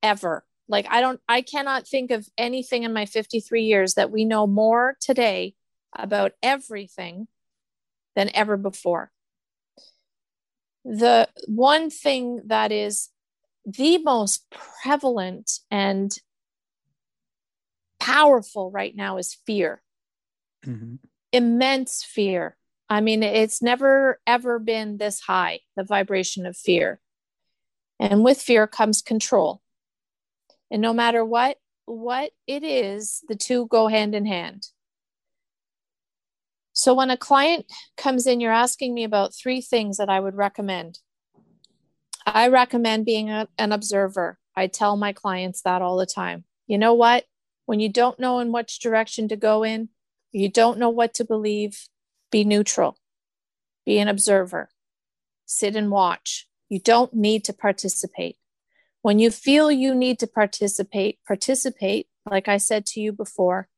Speaker 3: ever. Like I don't I cannot think of anything in my 53 years that we know more today about everything than ever before. The one thing that is the most prevalent and powerful right now is fear. Mm-hmm. Immense fear. I mean, it's never ever been this high, the vibration of fear. And with fear comes control. And no matter what what it is, the two go hand in hand. So when a client comes in, you're asking me about three things that I would recommend. I recommend being a, an observer. I tell my clients that all the time. You know what? When you don't know in which direction to go in, you don't know what to believe, be neutral, be an observer, sit and watch. You don't need to participate. When you feel you need to participate, participate, like I said to you before,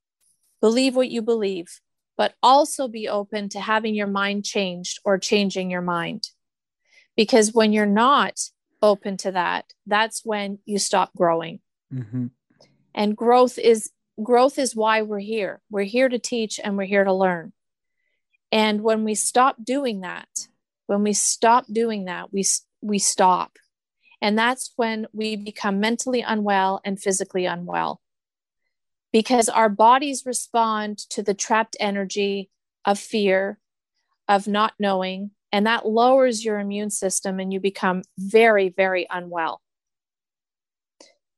Speaker 3: believe what you believe, but also be open to having your mind changed or changing your mind. Because when you're not open to that, that's when you stop growing. Mm-hmm and growth is growth is why we're here. We're here to teach and we're here to learn. And when we stop doing that when we stop doing that we we stop. And that's when we become mentally unwell and physically unwell. Because our bodies respond to the trapped energy of fear of not knowing and that lowers your immune system and you become very very unwell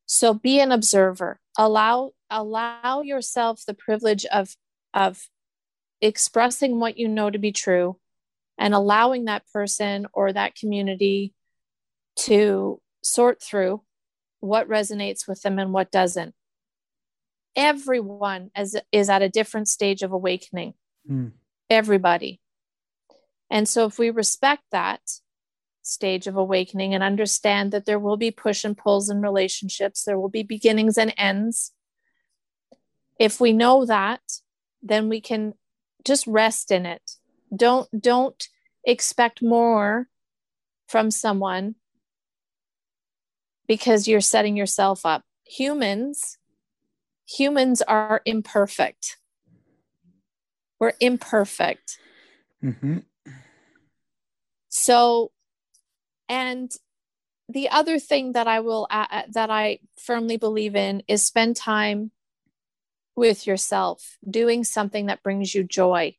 Speaker 3: so be an observer. Allow allow yourself the privilege of of expressing what you know to be true and allowing that person or that community to sort through what resonates with them and what doesn't. Everyone is, is at a different stage of awakening. Mm. everybody. And so if we respect that stage of awakening and understand that there will be push and pulls in relationships, there will be beginnings and ends. If we know that, then we can just rest in it. Don't don't expect more from someone because you're setting yourself up. Humans humans are imperfect. We're imperfect. Mm-hmm. So and the other thing that I will uh, that I firmly believe in is spend time with yourself, doing something that brings you joy.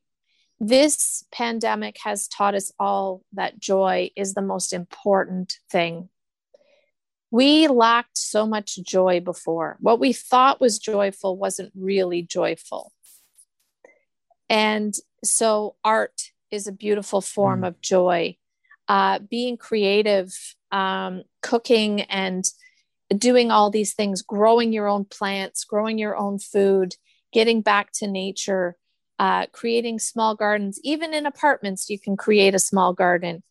Speaker 3: This pandemic has taught us all that joy is the most important thing. We lacked so much joy before. What we thought was joyful wasn't really joyful. And so, art is a beautiful form mm. of joy uh, being creative, um, cooking, and doing all these things, growing your own plants, growing your own food, getting back to nature, uh, creating small gardens. Even in apartments, you can create a small garden.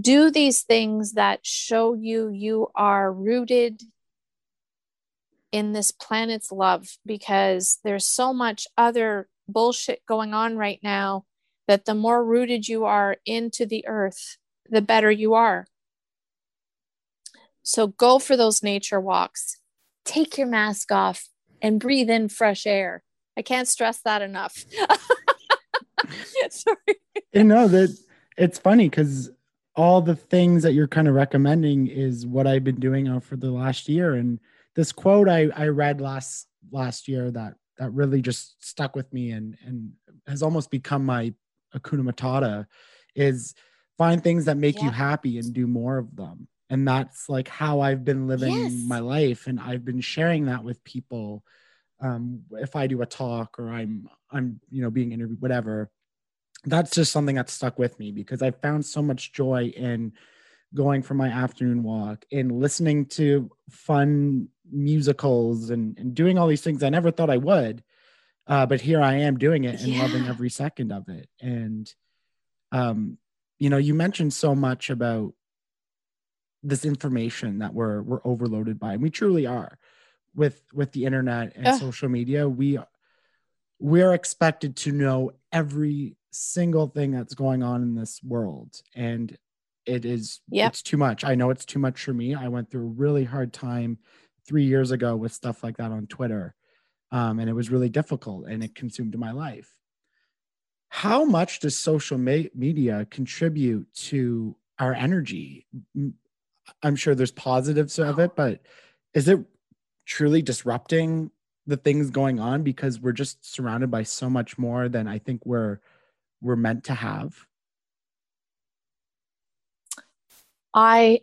Speaker 3: Do these things that show you you are rooted in this planet's love because there's so much other bullshit going on right now that the more rooted you are into the earth, the better you are. So go for those nature walks. Take your mask off and breathe in fresh air. I can't stress that enough.
Speaker 1: Sorry. You know that it's funny because all the things that you're kind of recommending is what I've been doing for the last year. And this quote I, I read last last year that that really just stuck with me and and has almost become my Hakuna Matata is find things that make yeah. you happy and do more of them and that's like how i've been living yes. my life and i've been sharing that with people um, if i do a talk or i'm i'm you know being interviewed whatever that's just something that stuck with me because I found so much joy in going for my afternoon walk and listening to fun musicals and, and doing all these things I never thought I would. Uh, but here I am doing it and yeah. loving every second of it. And, um, you know, you mentioned so much about this information that we're we're overloaded by, and we truly are with with the internet and social media. We we're expected to know every single thing that's going on in this world, and it is yep. it's too much. I know it's too much for me. I went through a really hard time three years ago with stuff like that on Twitter, um, and it was really difficult, and it consumed my life. How much does social me- media contribute to our energy? I'm sure there's positives of it, but is it truly disrupting the things going on because we're just surrounded by so much more than I think we're we're meant to have?
Speaker 3: I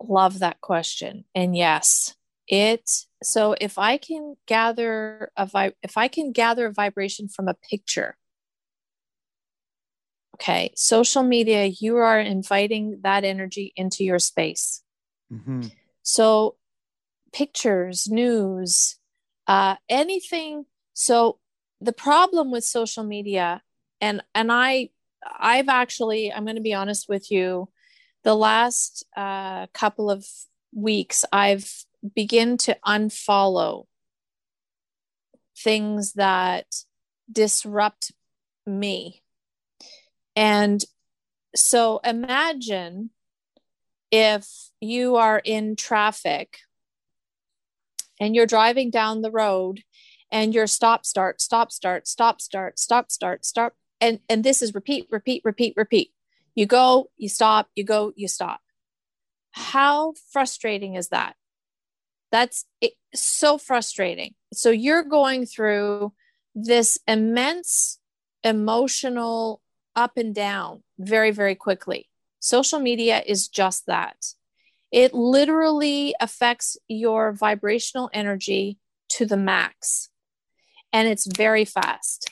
Speaker 3: love that question. And yes, it so if I can gather a vi- if I can gather a vibration from a picture, okay, social media, you are inviting that energy into your space. Mm-hmm. So pictures, news, uh, anything. So the problem with social media, and and I I've actually I'm going to be honest with you the last uh, couple of weeks, I've begin to unfollow things that disrupt me. And so imagine if you are in traffic and you're driving down the road and you're stop start stop start stop start stop start stop and and this is repeat repeat repeat repeat you go, you stop, you go, you stop. How frustrating is that? That's it, so frustrating. So you're going through this immense emotional up and down very, very quickly. Social media is just that. It literally affects your vibrational energy to the max. And it's very fast.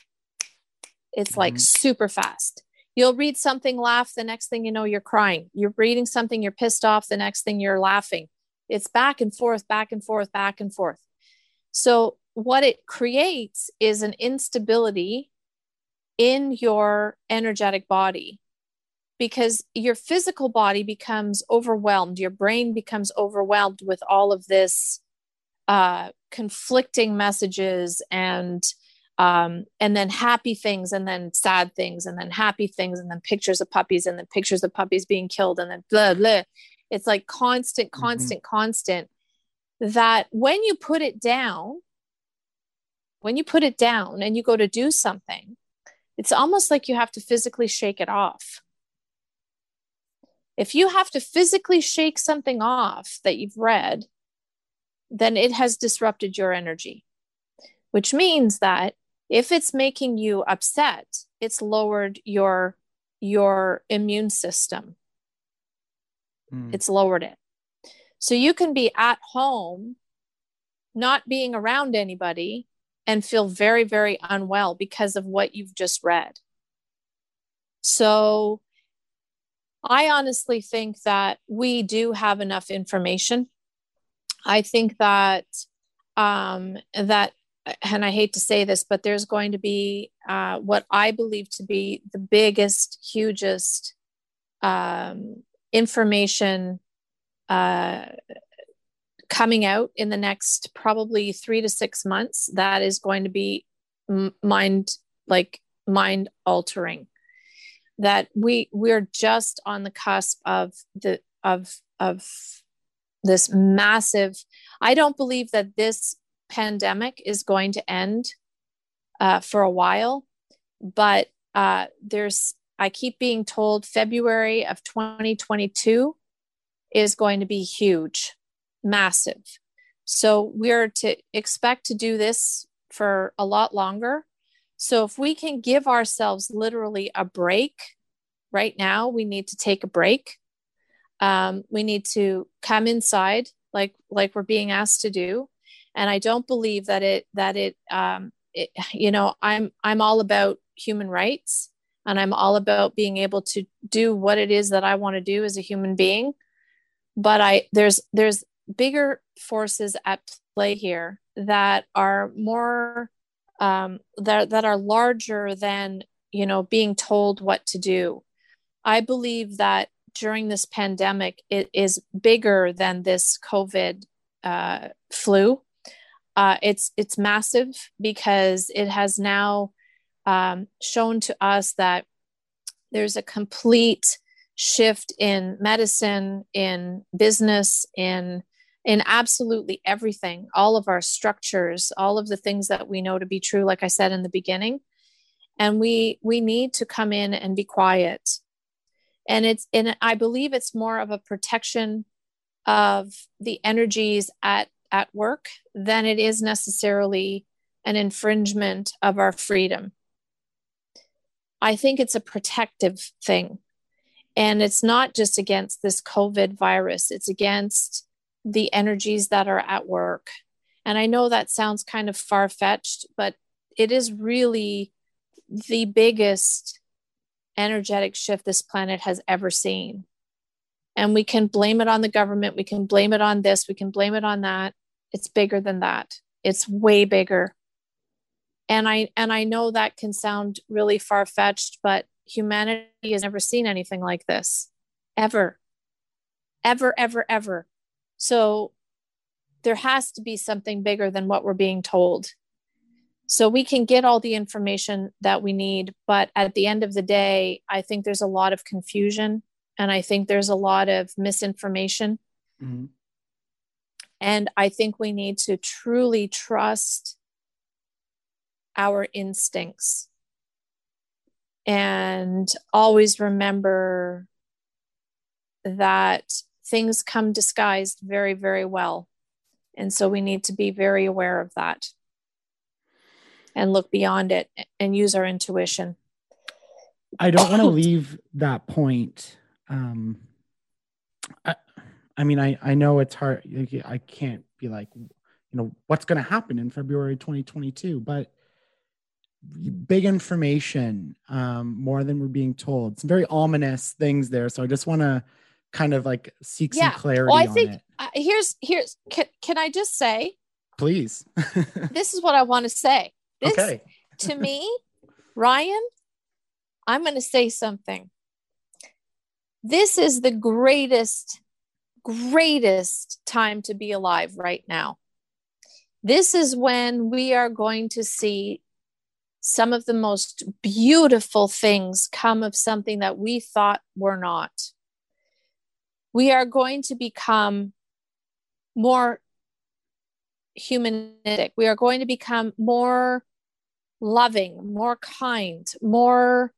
Speaker 3: It's mm-hmm. like super fast. You'll read something, laugh. The next thing you know, you're crying. You're reading something, you're pissed off. The next thing you're laughing. It's back and forth, back and forth, back and forth. So, what it creates is an instability in your energetic body because your physical body becomes overwhelmed. Your brain becomes overwhelmed with all of this uh, conflicting messages and um, and then happy things and then sad things and then happy things and then pictures of puppies and then pictures of puppies being killed and then blah blah it's like constant mm-hmm. constant mm-hmm. constant that when you put it down when you put it down and you go to do something it's almost like you have to physically shake it off. If you have to physically shake something off that you've read then it has disrupted your energy which means that if it's making you upset it's lowered your your immune system. Mm. it's lowered it. So you can be at home not being around anybody and feel very very unwell because of what you've just read. So i honestly think that we do have enough information. I think that um, that and I hate to say this, but there's going to be uh, what I believe to be the biggest, hugest um, information uh, coming out in the next probably three to six months. That is going to be mind like mind altering. That we we're just on the cusp of the of of this massive. I don't believe that this pandemic is going to end uh, for a while, but uh, there's I keep being told February of 2022 is going to be huge, massive. So we're to expect to do this for a lot longer. So if we can give ourselves literally a break right now, we need to take a break. Um, we need to come inside like like we're being asked to do and i don't believe that it that it um it, you know i'm i'm all about human rights and I'm all about being able to do what it is that I want to do as a human being. But I there's there's bigger forces at play here that are more um, that that are larger than you know being told what to do. I believe that during this pandemic, it is bigger than this COVID uh, flu. Uh, it's it's massive because it has now um, shown to us that there's a complete shift in medicine, in business, in in absolutely everything, all of our structures, all of the things that we know to be true, like I said in the beginning. And we we need to come in and be quiet. And it's and I believe it's more of a protection of the energies at at work than it is necessarily an infringement of our freedom. I think it's a protective thing. And it's not just against this COVID virus, it's against the energies that are at work. And I know that sounds kind of far fetched, but it is really the biggest energetic shift this planet has ever seen. And we can blame it on the government, we can blame it on this, we can blame it on that. It's bigger than that. It's way bigger and i and i know that can sound really far-fetched but humanity has never seen anything like this ever ever ever ever so there has to be something bigger than what we're being told so we can get all the information that we need but at the end of the day i think there's a lot of confusion and i think there's a lot of misinformation mm-hmm. and i think we need to truly trust our instincts and always remember that things come disguised very, very well. And so we need to be very aware of that and look beyond it and use our intuition.
Speaker 1: I don't want to leave that point. Um, I, I mean, I, I know it's hard. I can't be like, you know, what's going to happen in February 2022, but big information um, more than we're being told. Some very ominous things there. So I just want to kind of like seek yeah. some clarity. Well, I think
Speaker 3: uh, here's here's can, can I just say,
Speaker 1: please.
Speaker 3: this is what I want to say. This, okay. to me, Ryan, I'm going to say something. This is the greatest, greatest time to be alive right now. This is when we are going to see some of the most beautiful things come of something that we thought were not. We are going to become more humanistic. We are going to become more loving, more kind, more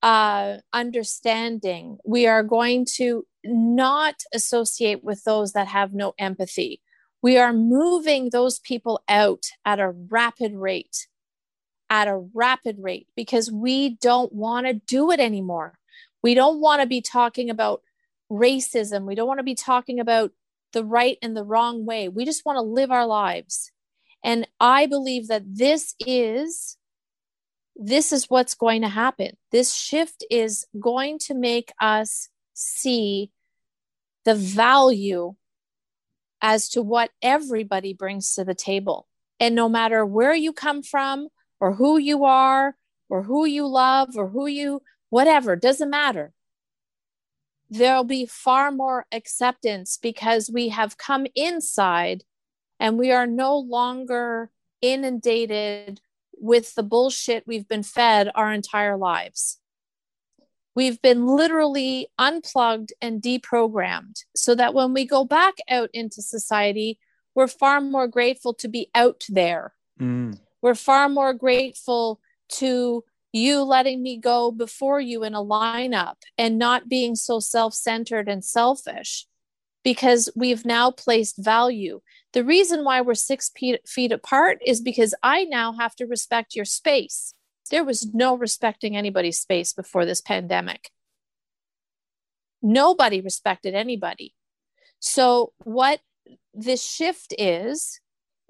Speaker 3: uh, understanding. We are going to not associate with those that have no empathy. We are moving those people out at a rapid rate at a rapid rate because we don't want to do it anymore. We don't want to be talking about racism. We don't want to be talking about the right and the wrong way. We just want to live our lives. And I believe that this is this is what's going to happen. This shift is going to make us see the value as to what everybody brings to the table. And no matter where you come from, or who you are or who you love or who you whatever doesn't matter there'll be far more acceptance because we have come inside and we are no longer inundated with the bullshit we've been fed our entire lives. We've been literally unplugged and deprogrammed so that when we go back out into society, we're far more grateful to be out there. Mm. We're far more grateful to you letting me go before you in a lineup and not being so self centered and selfish because we've now placed value. The reason why we're six feet apart is because I now have to respect your space. There was no respecting anybody's space before this pandemic. Nobody respected anybody. So, what this shift is,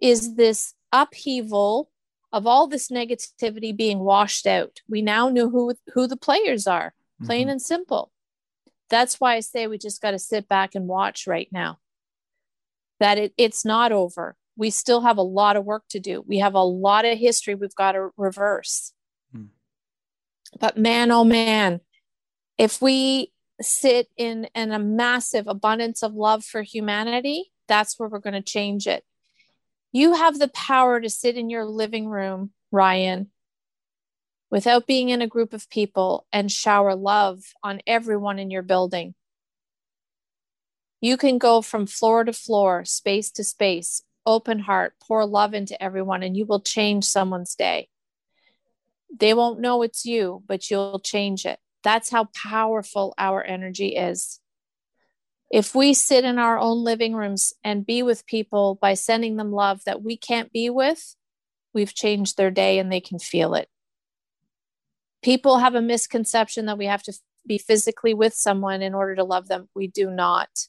Speaker 3: is this upheaval of all this negativity being washed out. We now know who who the players are, plain mm-hmm. and simple. That's why I say we just got to sit back and watch right now. That it, it's not over. We still have a lot of work to do. We have a lot of history we've got to reverse. Mm. But man, oh man, if we sit in, in a massive abundance of love for humanity, that's where we're going to change it. You have the power to sit in your living room, Ryan, without being in a group of people and shower love on everyone in your building. You can go from floor to floor, space to space, open heart, pour love into everyone, and you will change someone's day. They won't know it's you, but you'll change it. That's how powerful our energy is. If we sit in our own living rooms and be with people by sending them love that we can't be with, we've changed their day and they can feel it. People have a misconception that we have to be physically with someone in order to love them. We do not.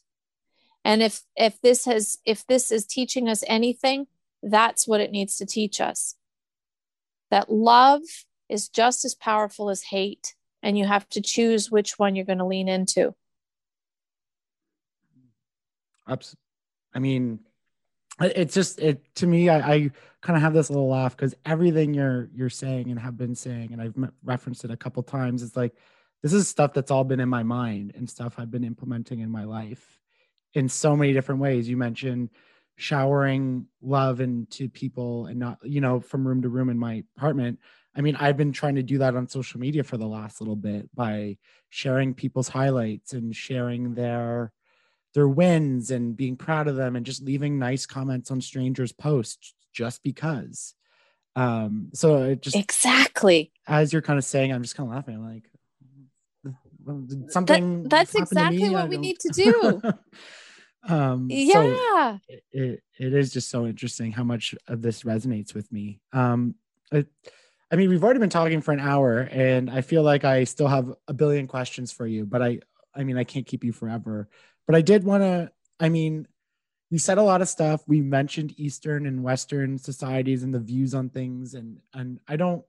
Speaker 3: And if if this has if this is teaching us anything, that's what it needs to teach us. That love is just as powerful as hate and you have to choose which one you're going to lean into.
Speaker 1: I mean, it's just it to me. I, I kind of have this little laugh because everything you're you're saying and have been saying, and I've referenced it a couple times. It's like this is stuff that's all been in my mind and stuff I've been implementing in my life in so many different ways. You mentioned showering love into people and not, you know, from room to room in my apartment. I mean, I've been trying to do that on social media for the last little bit by sharing people's highlights and sharing their their wins and being proud of them and just leaving nice comments on strangers posts just because. Um so it just
Speaker 3: exactly.
Speaker 1: as you're kind of saying i'm just kind of laughing like something
Speaker 3: that, that's exactly what we need to do.
Speaker 1: Um
Speaker 3: yeah.
Speaker 1: so it, it is just so interesting how much of this resonates with me. Um it, i mean we've already been talking for an hour and i feel like i still have a billion questions for you but i i mean i can't keep you forever but I did want to, I mean, you said a lot of stuff. We mentioned Eastern and Western societies and the views on things. And, and I don't,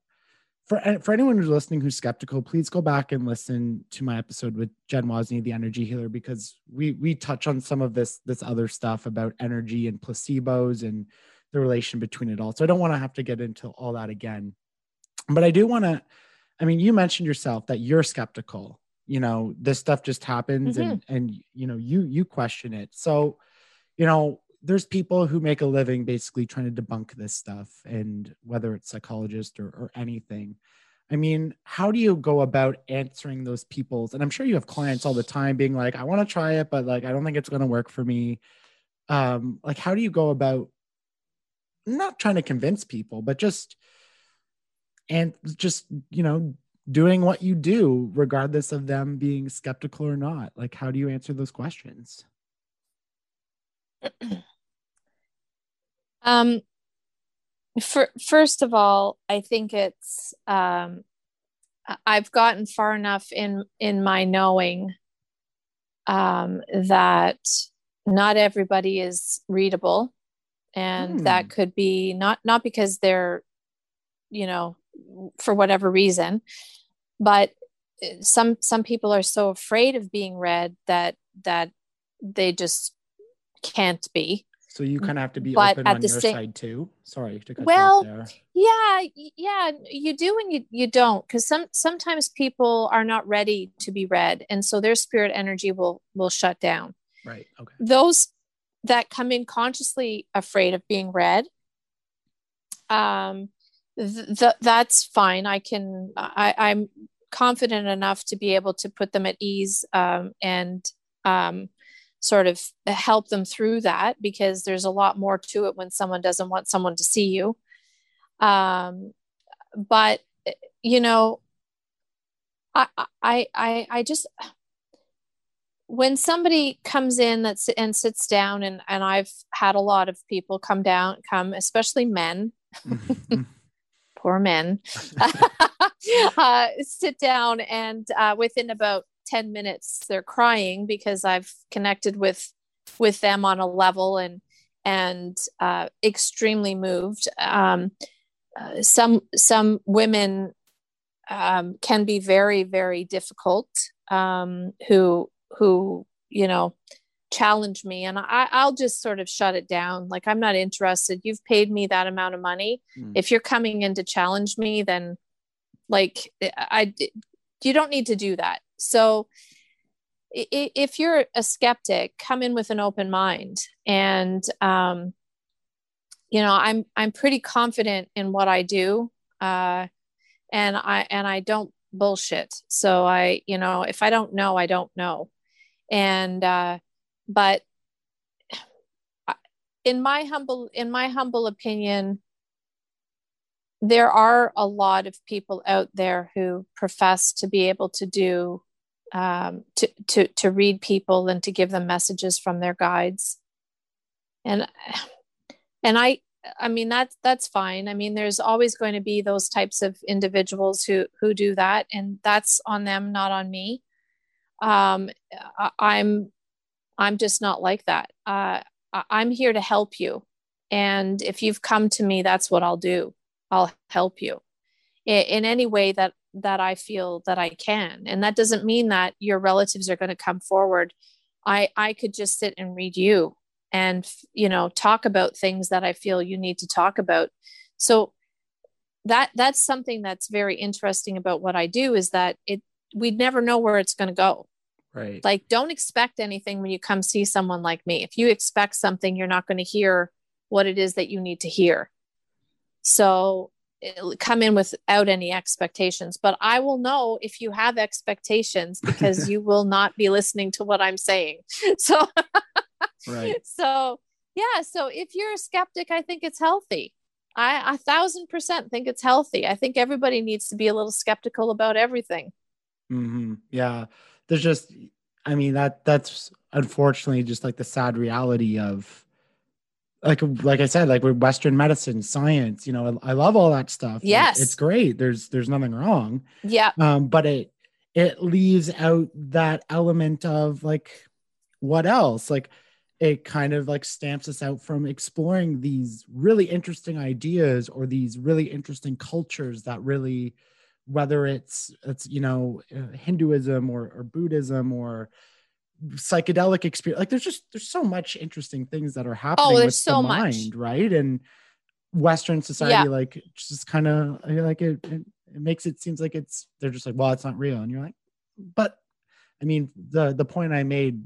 Speaker 1: for, for anyone who's listening who's skeptical, please go back and listen to my episode with Jen Wozni, the energy healer, because we, we touch on some of this, this other stuff about energy and placebos and the relation between it all. So I don't want to have to get into all that again, but I do want to, I mean, you mentioned yourself that you're skeptical you know this stuff just happens mm-hmm. and and you know you you question it. So you know there's people who make a living basically trying to debunk this stuff and whether it's psychologist or, or anything. I mean how do you go about answering those people's and i'm sure you have clients all the time being like i want to try it but like i don't think it's going to work for me. Um like how do you go about not trying to convince people but just and just you know doing what you do, regardless of them being skeptical or not? Like, how do you answer those questions?
Speaker 3: um, for, first of all, I think it's um, I've gotten far enough in in my knowing um, that not everybody is readable, and hmm. that could be not not because they're you know for whatever reason but uh, some some people are so afraid of being read that that they just can't be
Speaker 1: so you kind of have to be but open on your same, side too. Sorry to cut
Speaker 3: well,
Speaker 1: you off there.
Speaker 3: Yeah, yeah, you do and you you don't because some sometimes people are not ready to be read, and so their spirit energy will will shut down.
Speaker 1: Right. Okay.
Speaker 3: Those that come in consciously afraid of being read, um, th- that's fine. I can, I, I'm confident enough to be able to put them at ease um, and um, sort of help them through that because there's a lot more to it when someone doesn't want someone to see you. Um, but you know, I, I, I, I just when somebody comes in that's and sits down and and I've had a lot of people come down come especially men mm-hmm poor men, uh, sit down and uh, within about 10 minutes they're crying because I've connected with with them on a level and and uh, extremely moved. Um, uh, some some women um, can be very very difficult um, who who you know challenge me and I, i'll just sort of shut it down. Like i'm not interested. You've paid me that amount of money. Mm. if you're coming in to challenge me then like i you don't need to do that. So if you're a skeptic come in with an open mind. And um, you know i'm i'm pretty confident in what i do uh, and i and i don't bullshit. So i you know if i don't know i don't know. And uh, but in my humble in my humble opinion there are a lot of people out there who profess to be able to do um, to, to to read people and to give them messages from their guides. And and i i mean that's that's fine. I mean there's always going to be those types of individuals who who do that and that's on them not on me. Um I, i'm i'm just not like that uh i'm here to help you and if you've come to me that's what i'll do i'll help you in, in any way that that I feel that I can. And that doesn't mean that your relatives are going to come forward. I I could just sit and read you and you know talk about things that I feel you need to talk about. So that that's something that's very interesting about what I do is that it we never know where it's going to go.
Speaker 1: Right.
Speaker 3: Like don't expect anything when you come see someone like me. If you expect something, you're not going to hear what it is that you need to hear. So come in without any expectations but i will know if you have expectations because you will not be listening to what i'm saying so
Speaker 1: right
Speaker 3: so yeah so if you're a skeptic i think it's healthy i a thousand percent think it's healthy i think everybody needs to be a little skeptical about everything
Speaker 1: mm-hmm. yeah there's just i mean that that's unfortunately just like the sad reality of like like I said, like with Western medicine, science, you know, I, love all that stuff.
Speaker 3: Yes,
Speaker 1: like, it's great. There's there's nothing wrong.
Speaker 3: Yeah.
Speaker 1: Um, but it it leaves out that element of like what else? Like it kind of like stamps us out from exploring these really interesting ideas or these really interesting cultures that really whether it's it's you know uh, hinduism or, or buddhism or psychedelic experience like there's just there's so much interesting things that are happening oh, there's so the mind much. right and western society yeah. like just kind of like it, it, it makes it seems like it's they're just like well it's not real and you're like but i mean the the point i made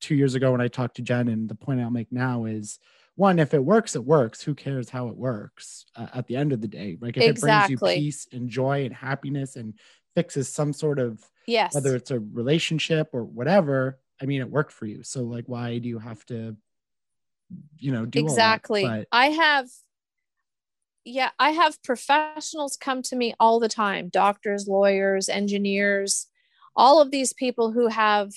Speaker 1: two years ago when i talked to jen and the point i'll make now is one if it works it works who cares how it works uh, at the end of the day like if exactly. it brings you peace and joy and happiness and fixes some sort of
Speaker 3: yes
Speaker 1: whether it's a relationship or whatever I mean, it worked for you. So like, why do you have to, you know, do
Speaker 3: exactly?
Speaker 1: But-
Speaker 3: I have, yeah, I have professionals come to me all the time doctors, lawyers, engineers, all of these people who have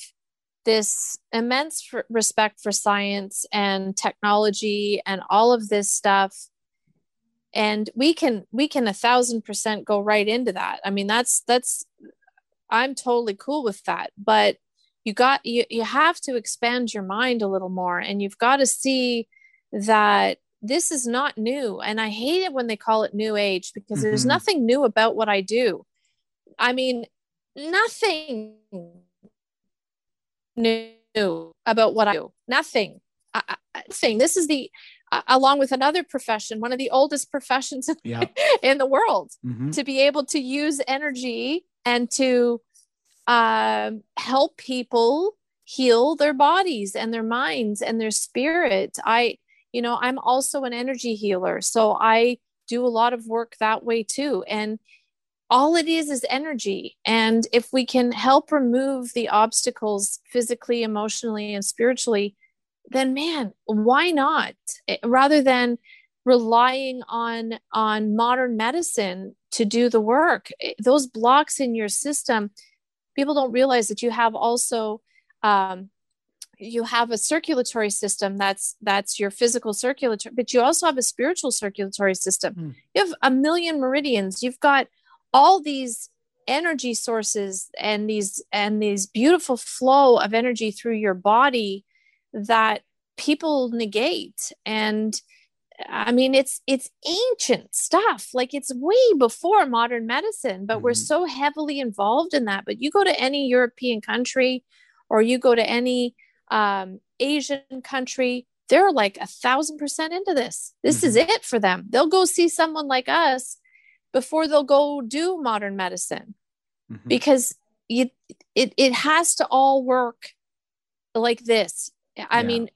Speaker 3: this immense respect for science and technology and all of this stuff. And we can we can a thousand percent go right into that. I mean that's that's i'm totally cool with that. But you got you, you have to expand your mind a little more and you've got to see that this is not new. And i hate it when they call it new age because mm-hmm. there's nothing new about what i do. I mean nothing new about what i do nothing I, I, thing this is the uh, along with another profession one of the oldest professions
Speaker 1: yeah.
Speaker 3: in the world
Speaker 1: mm-hmm.
Speaker 3: to be able to use energy and to um, help people heal their bodies and their minds and their spirit. I, you know, I'm also an energy healer. So I do a lot of work that way too. And all it is is energy. And if we can help remove the obstacles physically, emotionally, and spiritually, then man, why not? Eh, rather than relying on on modern medicine to do the work eh, those blocks in your system people don't realize that you have also um, you have a circulatory system that's that's your physical circulatory but you also have a spiritual circulatory system mm. you have a million meridians you've got all these energy sources and these and these beautiful flow of energy through your body that people negate and I mean, it's it's ancient stuff. Like it's way before modern medicine, but mm-hmm. we're so heavily involved in that. But you go to any European country, or you go to any um, Asian country, they're like a thousand percent into this. This mm-hmm. is it for them. They'll go see someone like us before they'll go do modern medicine, mm-hmm. because you it it has to all work like this. I yeah. mean,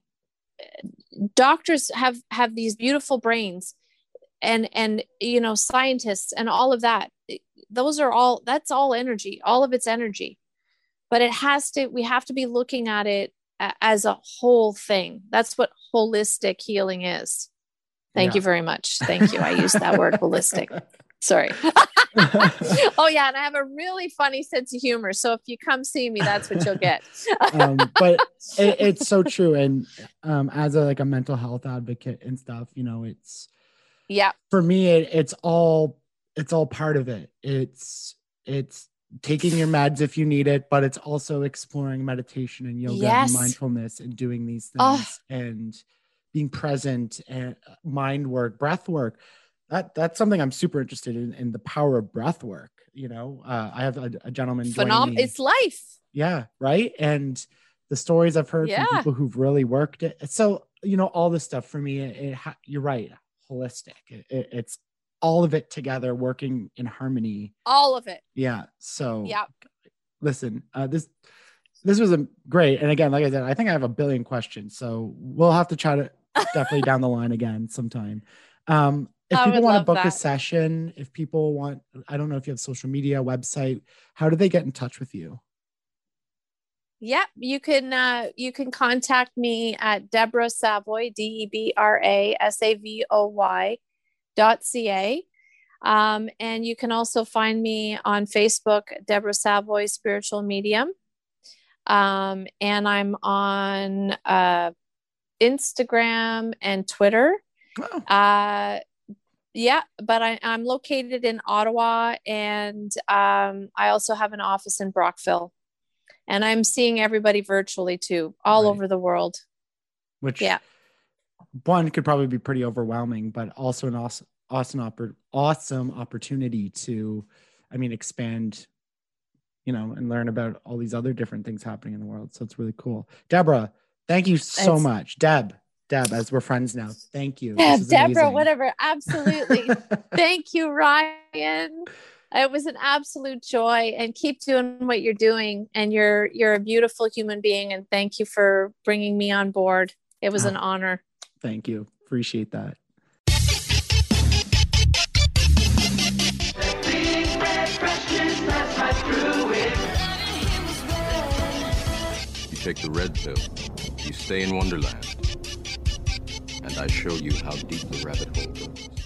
Speaker 3: doctors have have these beautiful brains and and you know scientists and all of that those are all that's all energy all of its energy but it has to we have to be looking at it as a whole thing that's what holistic healing is thank yeah. you very much thank you i used that word holistic sorry. Oh yeah and i have a really funny sense of humor so if you come see me that's what you'll get.
Speaker 1: Um, but it, it's so true and um, as a like a mental health advocate and stuff you know it's
Speaker 3: yeah.
Speaker 1: for me it, it's all it's all part of it. It's it's taking your meds if you need it but it's also exploring meditation and yoga yes. and mindfulness and doing these things oh. and being present and uh, mind work breath work that that's something I'm super interested in in the power of breath work. You know, uh, I have a, a gentleman.
Speaker 3: Phenomenal. It's life.
Speaker 1: Yeah. Right. And the stories I've heard yeah. from people who've really worked it. So, you know, all this stuff for me, it, it you're right. Holistic. It, it, it's all of it together working in harmony.
Speaker 3: All of it.
Speaker 1: Yeah. So,
Speaker 3: yeah.
Speaker 1: Listen, uh, this, this was a great. And again, like I said, I think I have a billion questions. So we'll have to try to definitely down the line again sometime. Um, if people want to book that. a session, if people want, I don't know if you have social media, website, how do they get in touch with you?
Speaker 3: Yep, you can uh, you can contact me at Debra Savoy, D E B R A S A V O Y dot C A. Um, and you can also find me on Facebook, Debra Savoy Spiritual Medium. Um, and I'm on uh, Instagram and Twitter. Oh. Uh, yeah, but I, am located in Ottawa and um, I also have an office in Brockville. And I'm seeing everybody virtually too, all right. over the world.
Speaker 1: Which, yeah, one could probably be pretty overwhelming, but also an awesome, awesome, awesome opportunity to, I mean, expand, you know, and learn about all these other different things happening in the world. So it's really cool. Deborah. thank you so much. Deb, Deb, as we're friends now. Thank you.
Speaker 3: Yeah, Debra, amazing. whatever. Absolutely. Thank you, Ryan. It was an absolute joy and keep doing what you're doing and you're you're a beautiful human being and thank you for bringing me on board. It was ah, an honor.
Speaker 1: Thank you. Appreciate that.
Speaker 2: You take the red pill. You stay in Wonderland and I show you how deep the rabbit hole goes.